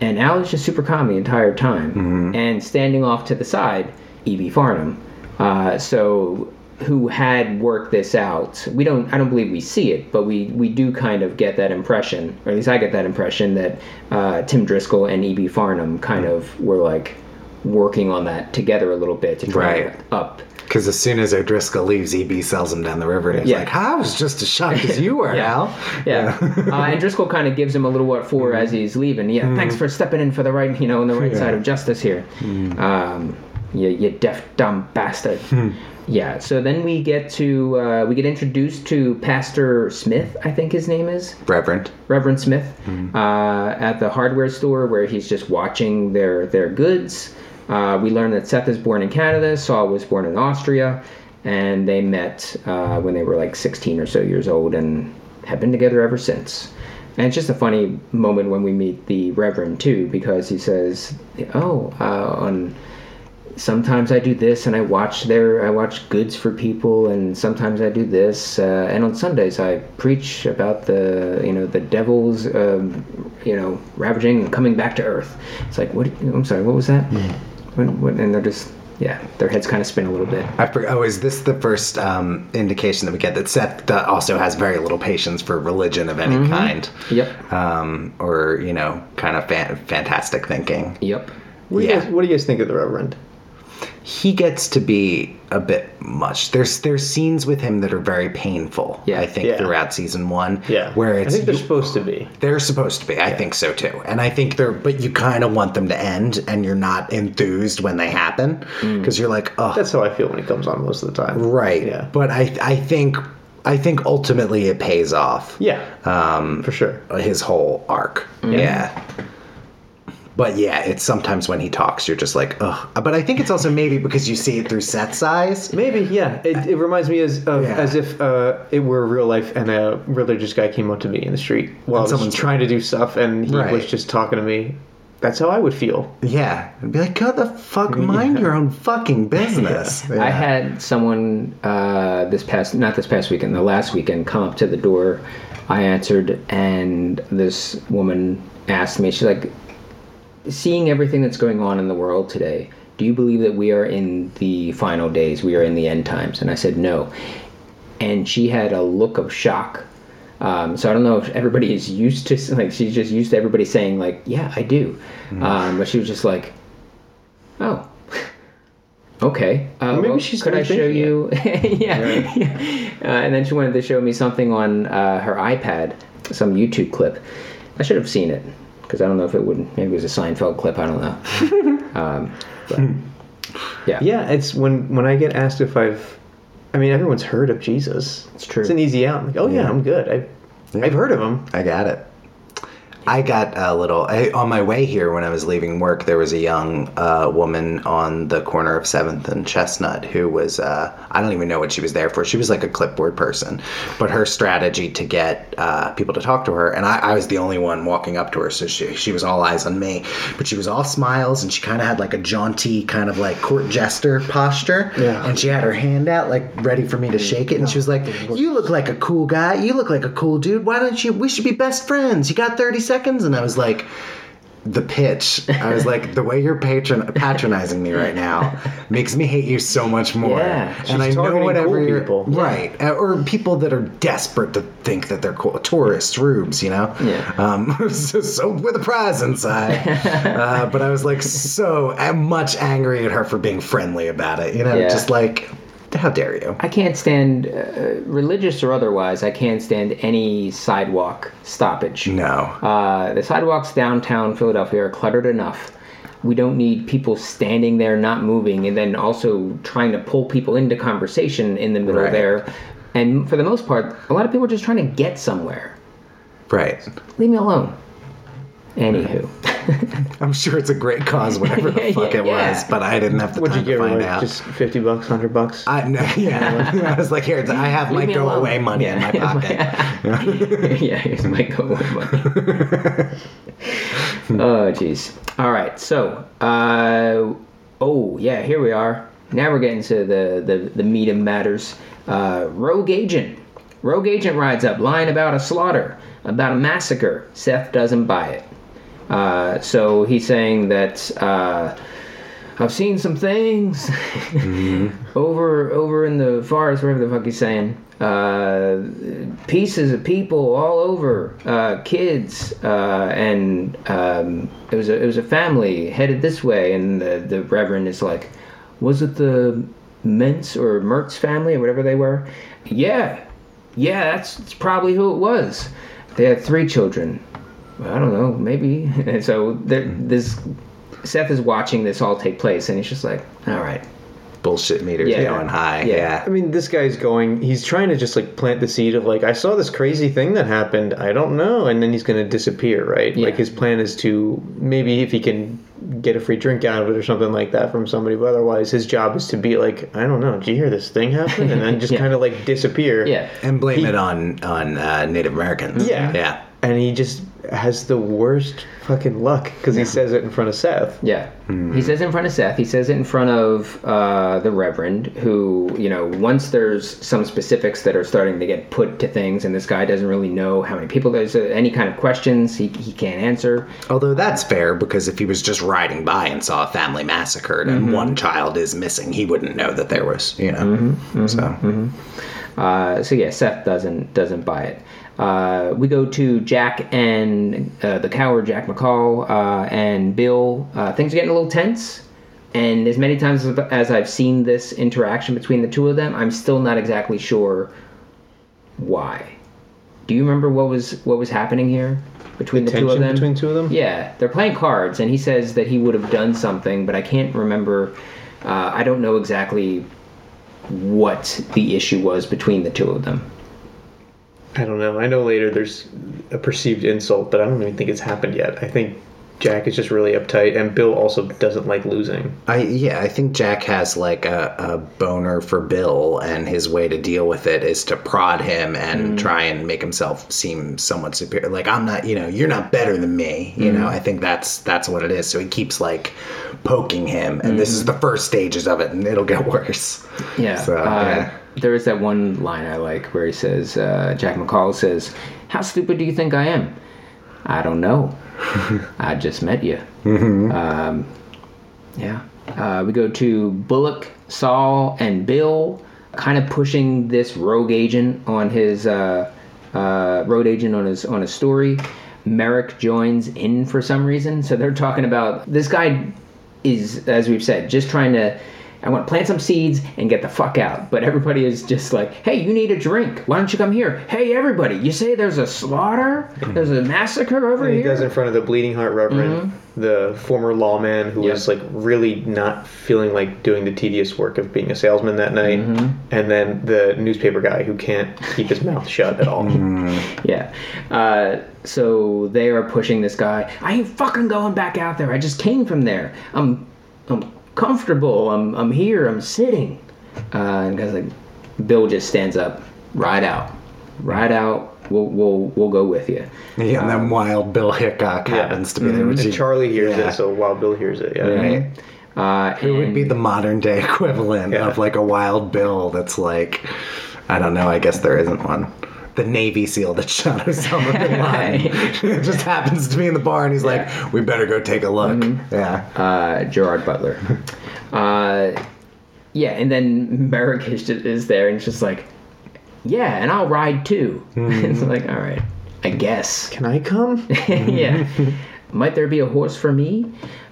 And Al is just super calm the entire time, and standing off to the side, Evie Farnum. Uh, so who had worked this out. We don't I don't believe we see it, but we we do kind of get that impression, or at least I get that impression that uh, Tim Driscoll and E.B. Farnum kind of were like, working on that together a little bit to try Right. it up. Because as soon as O'Driscoll leaves, EB sells him down the river, and he's Yeah. like, "I was just as shocked as you were, Yeah. Al." Yeah, uh, and Driscoll kind of gives him a little what for as he's leaving. Yeah, thanks for stepping in for the right, you know, on the right Yeah. side of justice here. Um, you, you deaf dumb bastard. Yeah. So then we get to uh, we get introduced to Pastor Smith, I think his name is Reverend. Reverend Smith, uh, at the hardware store where he's just watching their their goods. Uh, we learn that Seth is born in Canada, Saul was born in Austria, and they met uh, when they were like 16 or so years old and have been together ever since. And it's just a funny moment when we meet the Reverend too, because he says, "Oh, uh, on." sometimes I do this and I watch their I watch goods for people and sometimes I do this uh, and on Sundays I preach about the you know the devil's um, you know ravaging and coming back to earth. It's like what I'm sorry what was that? What, what, and they're just yeah their heads kind of spin a little bit. I for, oh, is this the first um, indication that we get that Seth uh, also has very little patience for religion of any kind? Yep. Um, or you know, kind of fan- fantastic thinking. Yep. What do, Yeah. you guys, what do you guys think of the Reverend? He gets to be a bit much. There's there's scenes with him that are very painful. Yeah. I think Yeah. throughout season one. Yeah, where it's I think they're supposed to be. They're supposed to be. I think so too. And I think they're, but you kind of want them to end, and you're not enthused when they happen because you're like, oh, That's how I feel when he comes on most of the time. right. Yeah. But I, I think, I think ultimately it pays off. Yeah. Um, For sure. his whole arc. Yeah. But yeah, it's sometimes when he talks, you're just like, ugh. But I think it's also maybe because you see it through Seth's eyes. Maybe, yeah. It, it reminds me as of, Yeah. as if uh, it were real life and a religious guy came up to me in the street while someone's- trying to do stuff and he Right. was just talking to me. That's how I would feel. Yeah. I'd be like, God the fuck, mind your own fucking business. I Yeah. had someone uh, this past, not this past weekend, the last weekend, come up to the door. I answered, and this woman asked me, she's like, seeing everything that's going on in the world today, do you believe that we are in the final days? We are in the end times? And I said, no. And she had a look of shock. Um, so I don't know if everybody is used to, like, she's just used to everybody saying, like, yeah, I do. Um, but she was just like, oh. Okay. Uh, Maybe well, she's could I show you? yeah. yeah. Uh, and then she wanted to show me something on uh, her iPad, some YouTube clip. I should have seen it because I don't know if it would. Maybe it was a Seinfeld clip. I don't know. um, but, yeah. Yeah, it's when when I get asked if I've, I mean, everyone's heard of Jesus. It's true. It's an easy out. I'm like, oh yeah, I'm good. I've I've heard of him. I got it. I got a little I, on my way here when I was leaving work. There was a young uh, woman on the corner of Seventh and Chestnut who was uh, I don't even know what she was there for. She was like a clipboard person, but her strategy to get uh, people to talk to her, and I, I was the only one walking up to her, so she she was all eyes on me. But she was all smiles, and she kind of had like a jaunty kind of like court jester posture. Yeah. And she had her hand out like ready for me to shake it, and she was like, "You look like a cool guy. You look like a cool dude. Why don't you? We should be best friends. You got thirty seconds." And I was like, "The pitch." I was like, "The way you're patron patronizing me right now makes me hate you so much more." Yeah, and I know whatever cool you're people. right, Uh, or people that are desperate to think that they're cool, tourists, rubes, you know. Yeah. Um, so, so with a prize inside. uh, but I was like so uh, much angry at her for being friendly about it. You know, Yeah. just like, how dare you? I can't stand, uh, religious or otherwise, I can't stand any sidewalk stoppage. No. Uh, the sidewalks downtown Philadelphia are cluttered enough. We don't need people standing there not moving and then also trying to pull people into conversation in the middle Right. there. And for the most part, a lot of people are just trying to get somewhere. Right. Leave me alone. Anywho. I'm sure it's a great cause, whatever the Yeah, fuck it yeah. was, but I didn't have the What'd you time to give her? find Like out. just fifty bucks, hundred bucks. I, no, yeah. I was like, here, I have my Leave me go alone. away money in my Yeah. pocket. yeah, here's my go away money. oh, jeez. All right, so, uh, oh, yeah, here we are. Now we're getting to the, the, the meat of matters. Uh, Rogue Agent. Rogue Agent rides up, lying about a slaughter, about a massacre. Seth doesn't buy it. Uh, so he's saying that uh, I've seen some things over over in the forest, wherever the fuck he's saying. Uh, pieces of people all over, uh, kids, uh, and um, it was a it was a family headed this way, and the the reverend is like, was it the Mentz or Mertz family or whatever they were? Yeah, yeah, that's, that's probably who it was. They had three children. I don't know, maybe. And so there, this Seth is watching this all take place, and he's just like, all right, Bullshit meters Yeah. going high. Yeah. Yeah. I mean, this guy's going. He's trying to just like plant the seed of like, I saw this crazy thing that happened. I don't know, and then he's going to disappear, right? Yeah. Like his plan is to maybe if he can get a free drink out of it or something like that from somebody, but otherwise his job is to be like, I don't know, did you hear this thing happen? And then just Yeah. kind of like disappear. yeah, And blame He- it on on uh, Native Americans. Yeah. Yeah. And he just has the worst fucking luck because he says it in front of Seth. yeah. He says it in front of Seth. He says it in front of uh, the Reverend, who you know, once there's some specifics that are starting to get put to things, and this guy doesn't really know how many people there's uh, any kind of questions he he can't answer. Although that's fair because if he was just riding by and saw a family massacred and Mm-hmm. one child is missing, he wouldn't know that there was, you know. Mm-hmm. So Uh, so yeah, Seth doesn't doesn't buy it. Uh, we go to Jack and uh, the coward Jack McCall uh, and Bill. Uh, things are getting a little tense, and as many times as, I've seen this interaction between the two of them, I'm still not exactly sure why. Do you remember what was what was happening here between the, two of them? between two of them. Yeah, they're playing cards, and he says that he would have done something, but I can't remember. Uh, I don't know exactly what the issue was between the two of them. I don't know. I know later there's a perceived insult, but I don't even think it's happened yet. I think Jack is just really uptight, and Bill also doesn't like losing. I yeah, I think Jack has like a, a boner for Bill, and his way to deal with it is to prod him and mm. try and make himself seem somewhat superior. Like I'm not, you know, you're not better than me. You mm. know, I think that's that's what it is. So he keeps like poking him, and this mm. is the first stages of it, and it'll get worse. Yeah. So, uh, yeah. There is that one line I like where he says, uh, Jack McCall says, How stupid do you think I am? I don't know. I just met you. Um, yeah. Uh, we go to Bullock, Saul, and Bill, kind of pushing this rogue agent on his uh, uh, road agent on his on his story. Merrick joins in for some reason, so they're talking about this guy is, as we've said, just trying to. I want to plant some seeds and get the fuck out. But everybody is just like, hey, you need a drink. Why don't you come here? Hey, everybody, you say there's a slaughter? Mm-hmm. There's a massacre over And he here? does in front of the Bleeding Heart Reverend, mm-hmm. the former lawman who Yep. was like really not feeling like doing the tedious work of being a salesman that night, mm-hmm. and then the newspaper guy who can't keep his mouth shut at all. Yeah. Uh, so they are pushing this guy. I ain't fucking going back out there. I just came from there. I'm, I'm comfortable. I'm, I'm here. I'm sitting. Uh, and guy's like, Bill just stands up. Ride out. Ride out. We'll, we'll, we'll go with you. Yeah, and then Wild Bill Hickok happens to be there. Which And Charlie hears yeah. it, so Wild Bill hears it. Yeah. Right. Uh, Who would be the modern day equivalent Yeah. of like a Wild Bill that's like, I don't know, I guess there isn't one. The Navy SEAL that shot Osama bin Laden. it just happens to be in the bar and he's like, we better go take a look. Yeah. uh, Gerard Butler. uh, yeah, and then Merrick is, there and it's just like, yeah, and I'll ride too. it's like, all right, I guess. Can I come? yeah. Might there be a horse for me?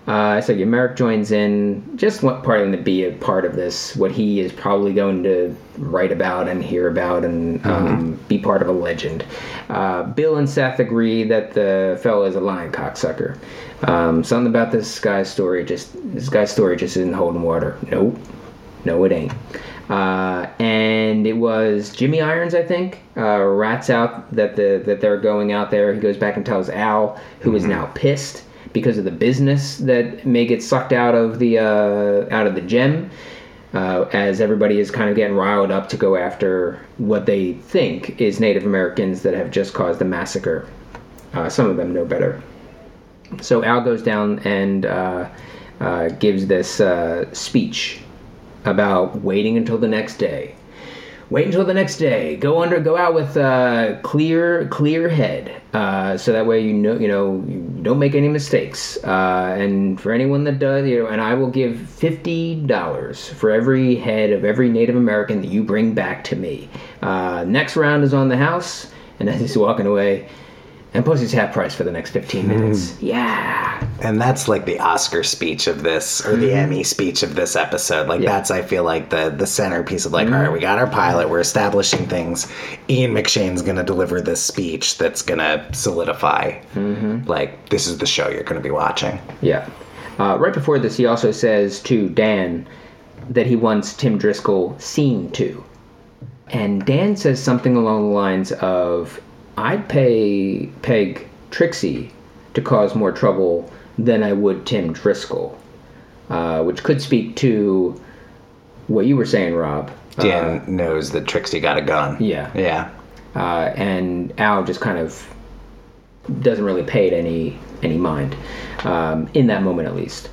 Uh, so yeah, Merrick joins in, just want parting to be a part of this, what he is probably going to write about and hear about and um, be part of a legend. Uh, Bill and Seth agree that the fellow is a lying cocksucker. Um, something about this guy's story just this guy's story just isn't holding water. Nope, no, it ain't. Uh, and it was Jimmy Irons, I think, uh, rats out that the that they're going out there. He goes back and tells Al, who is now pissed because of the business that may get sucked out of the uh, out of the Gem. Uh, as everybody is kind of getting riled up to go after what they think is Native Americans that have just caused a massacre. Uh, some of them know better. So Al goes down and uh, uh, gives this uh, speech about waiting until the next day. Wait until the next day. Go under, go out with a clear, clear head, uh, so that way you know, you know, you don't make any mistakes. Uh, and for anyone that does, you know, and I will give fifty dollars for every head of every Native American that you bring back to me. Uh, next round is on the house, and as he's walking away. And Pussy's half price for the next 15 hmm. minutes. Yeah. And that's like the Oscar speech of this, or the hmm. Emmy speech of this episode. Like Yeah. that's, I feel like the the centerpiece of like, hmm. all right, we got our pilot, we're establishing things. Ian McShane's gonna deliver this speech that's gonna solidify, mm-hmm. like this is the show you're gonna be watching. Yeah. Uh, right before this, he also says to Dan that he wants Tim Driscoll seen to. And Dan says something along the lines of, I'd pay Peg Trixie to cause more trouble than I would Tim Driscoll. Uh, which could speak to what you were saying, Rob. Dan knows that Trixie got a gun. Yeah. Yeah. uh, and Al just kind of doesn't really pay it any any mind um, in that moment, at least.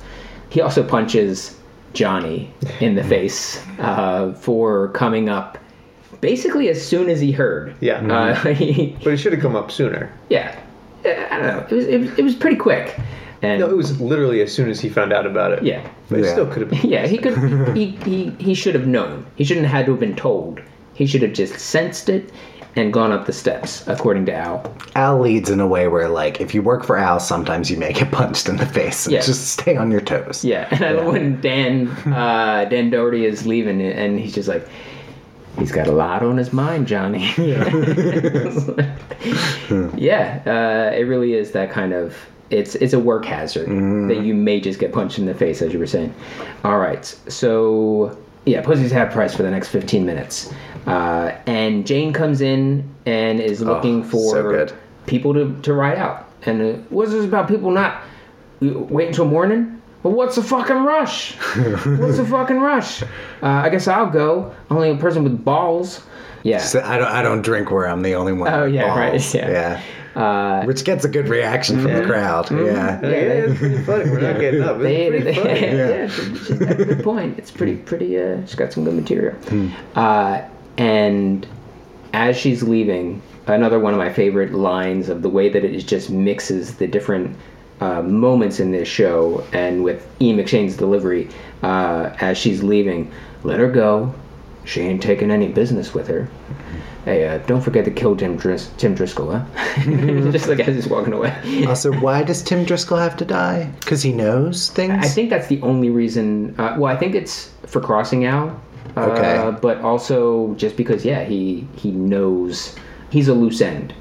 He also punches Johnny in the face uh, for coming up basically as soon as he heard. Yeah. Uh, he, But it should have come up sooner. yeah. Uh, I don't know. It was, it was, it was pretty quick. And No, it was literally as soon as he found out about it. yeah. But it still could have been. Yeah, he could. he, he he should have known. He shouldn't have had to have been told. He should have just sensed it and gone up the steps, according to Al. Al leads in a way where, like, if you work for Al, sometimes you may get punched in the face. And Yeah. Just stay on your toes. Yeah, and I love when Dan uh, Dan Dority is leaving, and he's just like, he's got a lot on his mind, Johnny. Yeah, uh, it really is that kind of. It's it's a work hazard that you may just get punched in the face, as you were saying. All right, so yeah, Pussy's half price for the next fifteen minutes, uh, and Jane comes in and is looking for so people to, to ride out. And uh, what's this about people not wait until morning? Well, what's the fucking rush? what's the fucking rush? Uh, I guess I'll go. Only a person with balls. Yeah. So I don't. I don't drink where I'm the only one. Oh, with yeah, right, yeah. Yeah. Uh, Which gets a good reaction from the crowd. Yeah. Yeah, it's pretty funny. We're not getting up. It's they, pretty funny. yeah, she's got a good point. It's pretty, pretty. Uh, she's got some good material. Uh, and as she's leaving, another one of my favorite lines of the way that it just mixes the different uh, moments in this show, and with E. McShane's delivery uh, as she's leaving, let her go. She ain't taking any business with her. Hey, uh, don't forget to kill Tim, Dris- Tim Driscoll, huh? just like as he's walking away. Also, why does Tim Driscoll have to die? Because he knows things. I think that's the only reason. Uh, well, I think it's for crossing out. Uh, Okay. But also just because, yeah, he he knows he's a loose end,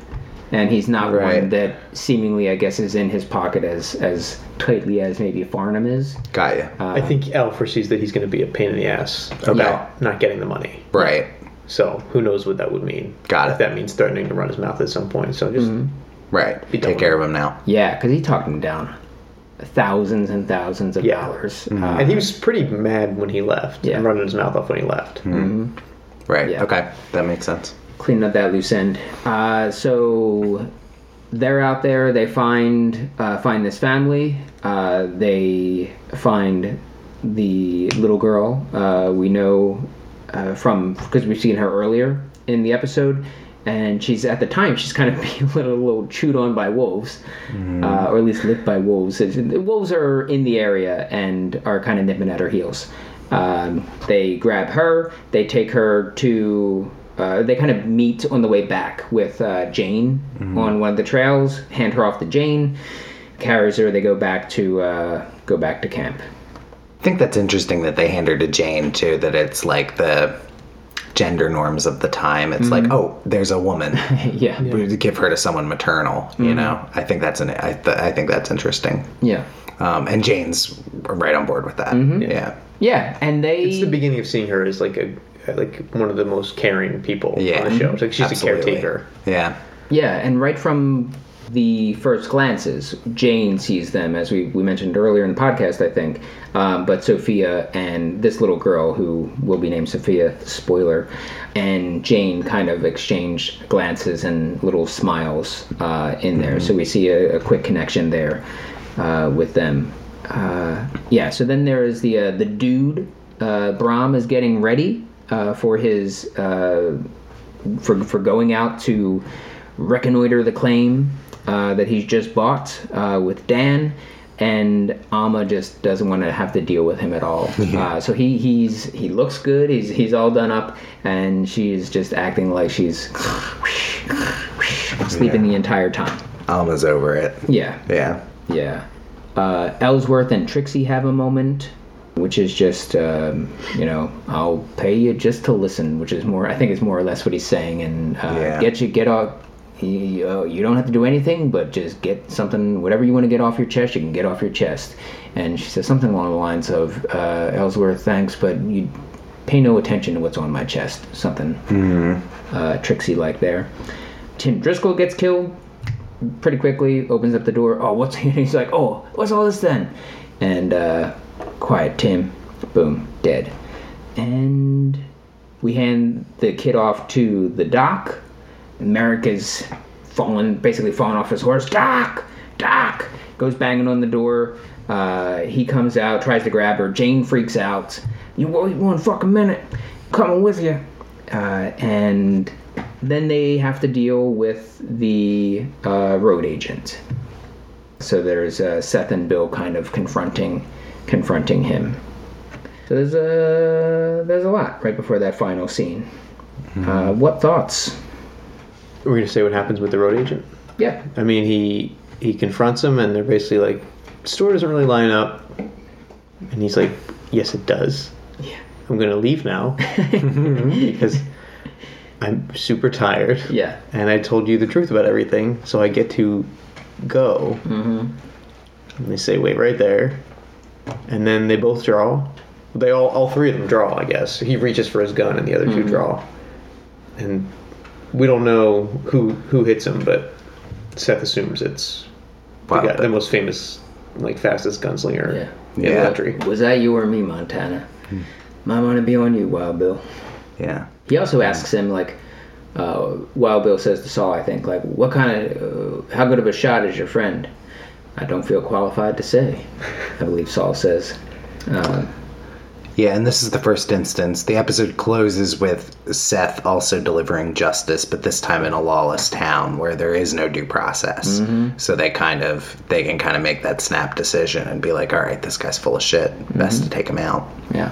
and he's not Right. one that seemingly, I guess, is in his pocket as as tightly as maybe Farnum is. Got you. I think Al foresees that he's going to be a pain in the ass about not getting the money. right. So who knows what that would mean? Got If it. that means threatening to run his mouth at some point. So just Right. Be done Take care of him now. Yeah, because he talked him down thousands and thousands of Yeah. dollars. Mm-hmm. Uh, and he was pretty mad when he left Yeah. and running his mouth off when he left. Right. Yeah. Okay. That makes sense. Cleaning up that loose end. Uh, so they're out there. They find uh, find this family. Uh, they find the little girl. Uh, we know uh, from because we've seen her earlier in the episode, and she's at the time she's kind of being a little, little chewed on by wolves, uh, or at least licked by wolves. It's- the wolves are in the area and are kind of nipping at her heels. Um, they grab her. They take her to. Uh, they kind of meet on the way back with uh, Jane on one of the trails. Hand her off to Jane. Carries her. They go back to uh, go back to camp. I think that's interesting that they hand her to Jane too. That it's like the gender norms of the time. It's like, oh, there's a woman. yeah. We give her to someone maternal. You know. I think that's an. I, th- I think that's interesting. Yeah. Um, and Jane's right on board with that. Yeah. Yeah. And they. It's the beginning of seeing her as like a like one of the most caring people Yeah. on the show. It's like she's Absolutely. a caretaker. Yeah. Yeah, and right from the first glances, Jane sees them, as we, we mentioned earlier in the podcast, I think. Um, but Sophia and this little girl, who will be named Sophia, spoiler, and Jane kind of exchange glances and little smiles uh, in there. So we see a, a quick connection there uh, with them. Uh, yeah, so then there is the uh, the dude. Uh, Brom is getting ready uh, for his uh, for for going out to reconnoiter the claim uh, that he's just bought uh, with Dan. And Alma just doesn't want to have to deal with him at all. Uh, so he he's he looks good. He's he's all done up, and she's just acting like she's sleeping the entire time. Alma's over it. Yeah, Yeah. yeah. Uh, Ellsworth and Trixie have a moment, which is just, um, you know, I'll pay you just to listen, which is more, I think it's more or less what he's saying. And uh, Yeah. get you, get off, you, uh, you don't have to do anything, but just get something, whatever you want to get off your chest, you can get off your chest. And she says something along the lines of, uh, Ellsworth, thanks, but you pay no attention to what's on my chest. Something uh, Trixie like there. Tim Driscoll gets killed pretty quickly, opens up the door. Oh, what's he's like, oh, what's all this then? And uh, quiet Tim, boom, dead. And we hand the kid off to the doc. Merrick is falling, basically falling off his horse. Doc, Doc, goes banging on the door. Uh, he comes out, tries to grab her. Jane freaks out. You wait one fucking minute. Coming with you. Uh, and then they have to deal with the uh, road agent. So there's uh, Seth and Bill kind of confronting, confronting him. So there's a there's a lot right before that final scene. Uh, what thoughts? We're gonna say what happens with the road agent. Yeah, I mean, he he confronts him, and they're basically like, "Store doesn't really line up," and he's like, "Yes, it does. yeah, I'm gonna leave now because I'm super tired, yeah. and I told you the truth about everything, so I get to go." Mm-hmm. And they say, "Wait right there," and then they both draw. They all all three of them draw, I guess. He reaches for his gun, and the other two draw, and we don't know who who hits him, but Seth assumes it's the, guy, the most famous, like fastest gunslinger Yeah. in Yeah. the country. Was that you or me, Montana? Might want to be on you, Wild Bill. Yeah. He also asks him like, uh, Wild Bill says to Saul, I think, like, what kind of, uh, how good of a shot is your friend? I don't feel qualified to say. I believe Saul says. Uh, Yeah, and this is the first instance. The episode closes with Seth also delivering justice, but this time in a lawless town where there is no due process. So they kind of they can kind of make that snap decision and be like, "All right, this guy's full of shit. Best to take him out." yeah.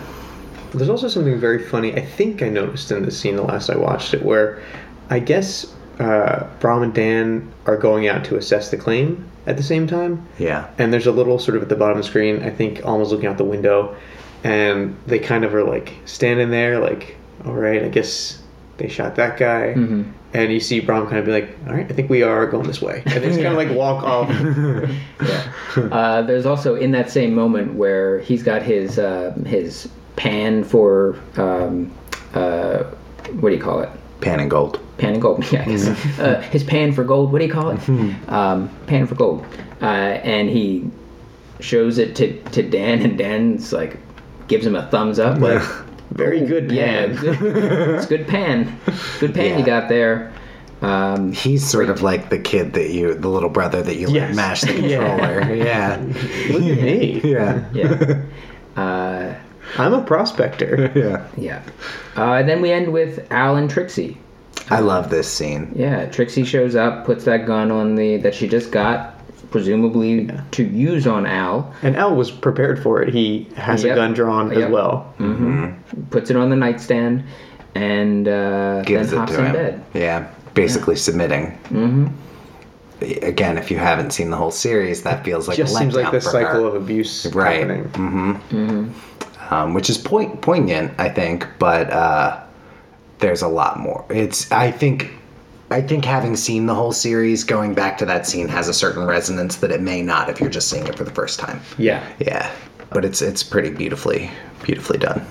There's also something very funny. I think I noticed in the scene the last I watched it, where I guess uh, Brom and Dan are going out to assess the claim at the same time. Yeah. and there's a little sort of at the bottom of the screen. I think almost looking out the window, and they kind of are like standing there, like, all right, I guess they shot that guy. Mm-hmm. And you see Brom kind of be like, all right, I think we are going this way, and they just kind of like walk off. Uh, there's also in that same moment where he's got his uh, his pan for um, uh, what do you call it? Pan and gold. Pan and gold. Yeah, I guess. Uh, his pan for gold. What do you call it? um, pan for gold. Uh, and he shows it to, to Dan, and Dan's like gives him a thumbs up, like Very good yeah, pan. good, it's good pan, good pan you got there. Um, He's sort of like the kid that you, the little brother that you let Yes. mash the controller. Yeah. Look at me. Yeah. yeah. Uh, I'm a prospector. Yeah. yeah. Uh, and then we end with Al and Trixie. I love this scene. Yeah, Trixie shows up, puts that gun on the that she just got, presumably to use on Al. And Al was prepared for it. He has Yep. a gun drawn Yep. as well. Mm-hmm. Puts it on the nightstand, and uh, Gives then it hops to in him. bed. Yeah. Basically submitting. Mm-hmm. Again, if you haven't seen the whole series, that feels like Just a seems like letdown this cycle her. of abuse Right. happening. um, which is point, poignant, I think, but uh, there's a lot more. It's I think I think having seen the whole series, going back to that scene has a certain resonance that it may not if you're just seeing it for the first time. Yeah. Yeah, but it's it's pretty beautifully beautifully done.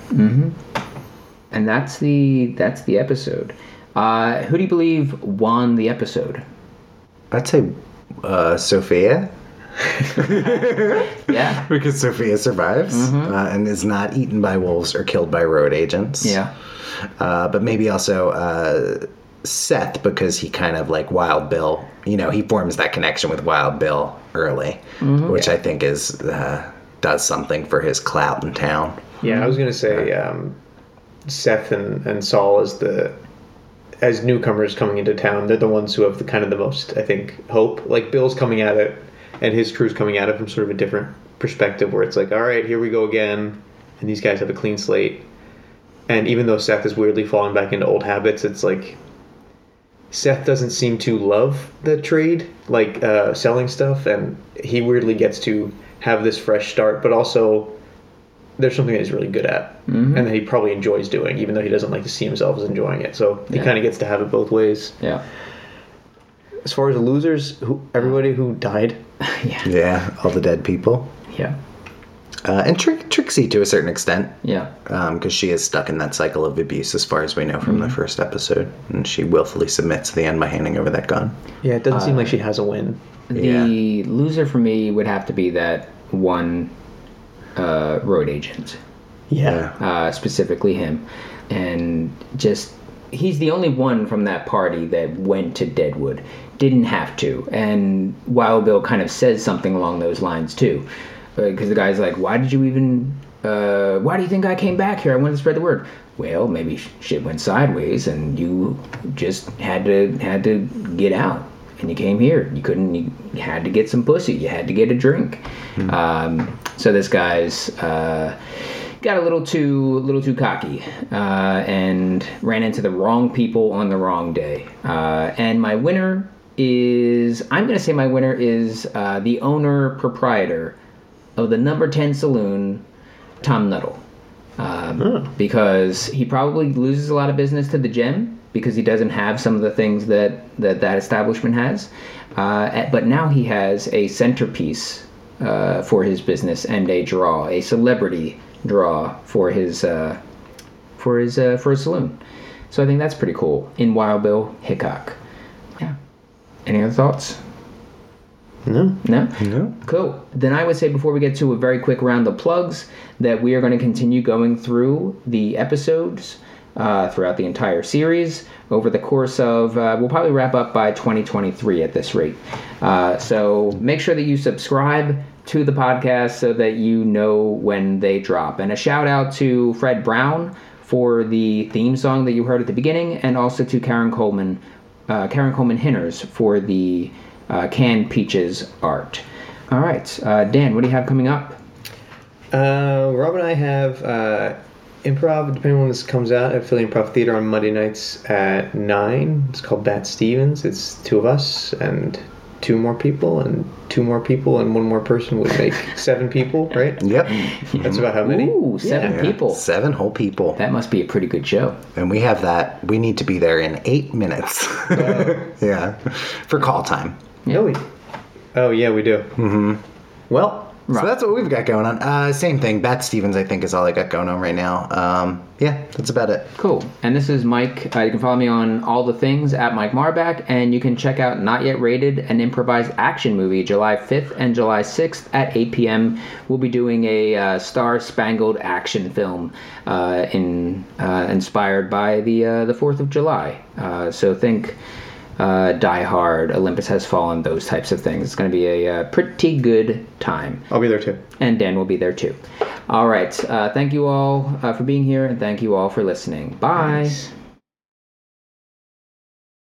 And that's the that's the episode. Uh, who do you believe won the episode? I'd say uh, Sophia Yeah, because Sophia survives uh, and is not eaten by wolves or killed by road agents. yeah, uh, but maybe also uh, Seth because he kind of like Wild Bill. You know, he forms that connection with Wild Bill early, which I think is uh, does something for his clout in town. Yeah, I was gonna say um, Seth and, and Saul as the as newcomers coming into town. They're the ones who have the kind of the most, I think, hope. Like Bill's coming at it, and his crew's coming at it from sort of a different perspective, where it's like, all right, here we go again, and these guys have a clean slate. And even though Seth is weirdly falling back into old habits, it's like Seth doesn't seem to love the trade, like uh, selling stuff, and he weirdly gets to have this fresh start, but also there's something that he's really good at, Mm-hmm. and that he probably enjoys doing, even though he doesn't like to see himself as enjoying it. So he Yeah. kind of gets to have it both ways. Yeah. As far as the losers, who everybody who died, yeah. Yeah, all the dead people. Yeah. Uh, and Trick Trixie to a certain extent, Yeah. because she is stuck in that cycle of abuse, as far as we know from Mm-hmm. the first episode, and she willfully submits at the end by handing over that gun. yeah, it doesn't seem Uh, like she has a win. The loser for me would have to be that one uh, road agent, Yeah, uh, specifically him, and just he's the only one from that party that went to Deadwood. Didn't have to, and Wild Bill kind of says something along those lines too, because the guy's like, "Why did you even? Uh, why do you think I came back here? I wanted to spread the word." Well, maybe sh- shit went sideways, and you just had to had to get out and you came here. You couldn't. You had to get some pussy. You had to get a drink. Um, so this guy's uh, got a little too little too cocky uh, and ran into the wrong people on the wrong day. Uh, and my winner is I'm going to say my winner is uh, the owner proprietor of the number ten saloon, Tom Nuttall um, because he probably loses a lot of business to the gem because he doesn't have some of the things that that, that establishment has. Uh, at- but now he has a centerpiece uh, for his business and a draw, a celebrity draw for his uh, for his uh, for his saloon. So I think that's pretty cool. In Wild Bill Hickok. Yeah. Any other thoughts? no, No? No. Cool. Then I would say before we get to a very quick round of plugs, that we are going to continue going through the episodes uh, throughout the entire series over the course of, uh, we'll probably wrap up by 2023 at this rate. Uh, so make sure that you subscribe to the podcast so that you know when they drop. And a shout out to Fred Brown for the theme song that you heard at the beginning, and also to Karen Coleman, uh, Karen Coleman Hinners for the uh, canned peaches art. All right, uh, Dan, what do you have coming up? Uh, Rob and I have uh, improv, depending on when this comes out, at Philly Improv Theater on Monday nights at 9. It's called Bat Stevens. It's two of us and two more people, and two more people and one more person would make seven people, right? Yep. That's about how many. Ooh, seven Yeah. people. Seven whole people. That must be a pretty good show. And we have that. We need to be there in eight minutes. yeah. For call time. No, we. Oh, yeah, we do. Mm-hmm. Well, So that's what we've got going on. Uh, same thing. Bat Stevens, I think, is all I got going on right now. Um, yeah, that's about it. Cool. And this is Mike. Uh, you can follow me on all the things at Mike Marback, and you can check out Not Yet Rated, an improvised action movie, July 5th and July 6th at 8 p.m. We'll be doing a uh, star-spangled action film uh, in uh, inspired by the uh, the 4th of July. Uh, so think uh, Die Hard, Olympus Has Fallen, those types of things. It's going to be a uh, pretty good time I'll be there too. and Dan will be there too. All right. Uh, thank you all uh, for being here, and thank you all for listening. Bye. Nice.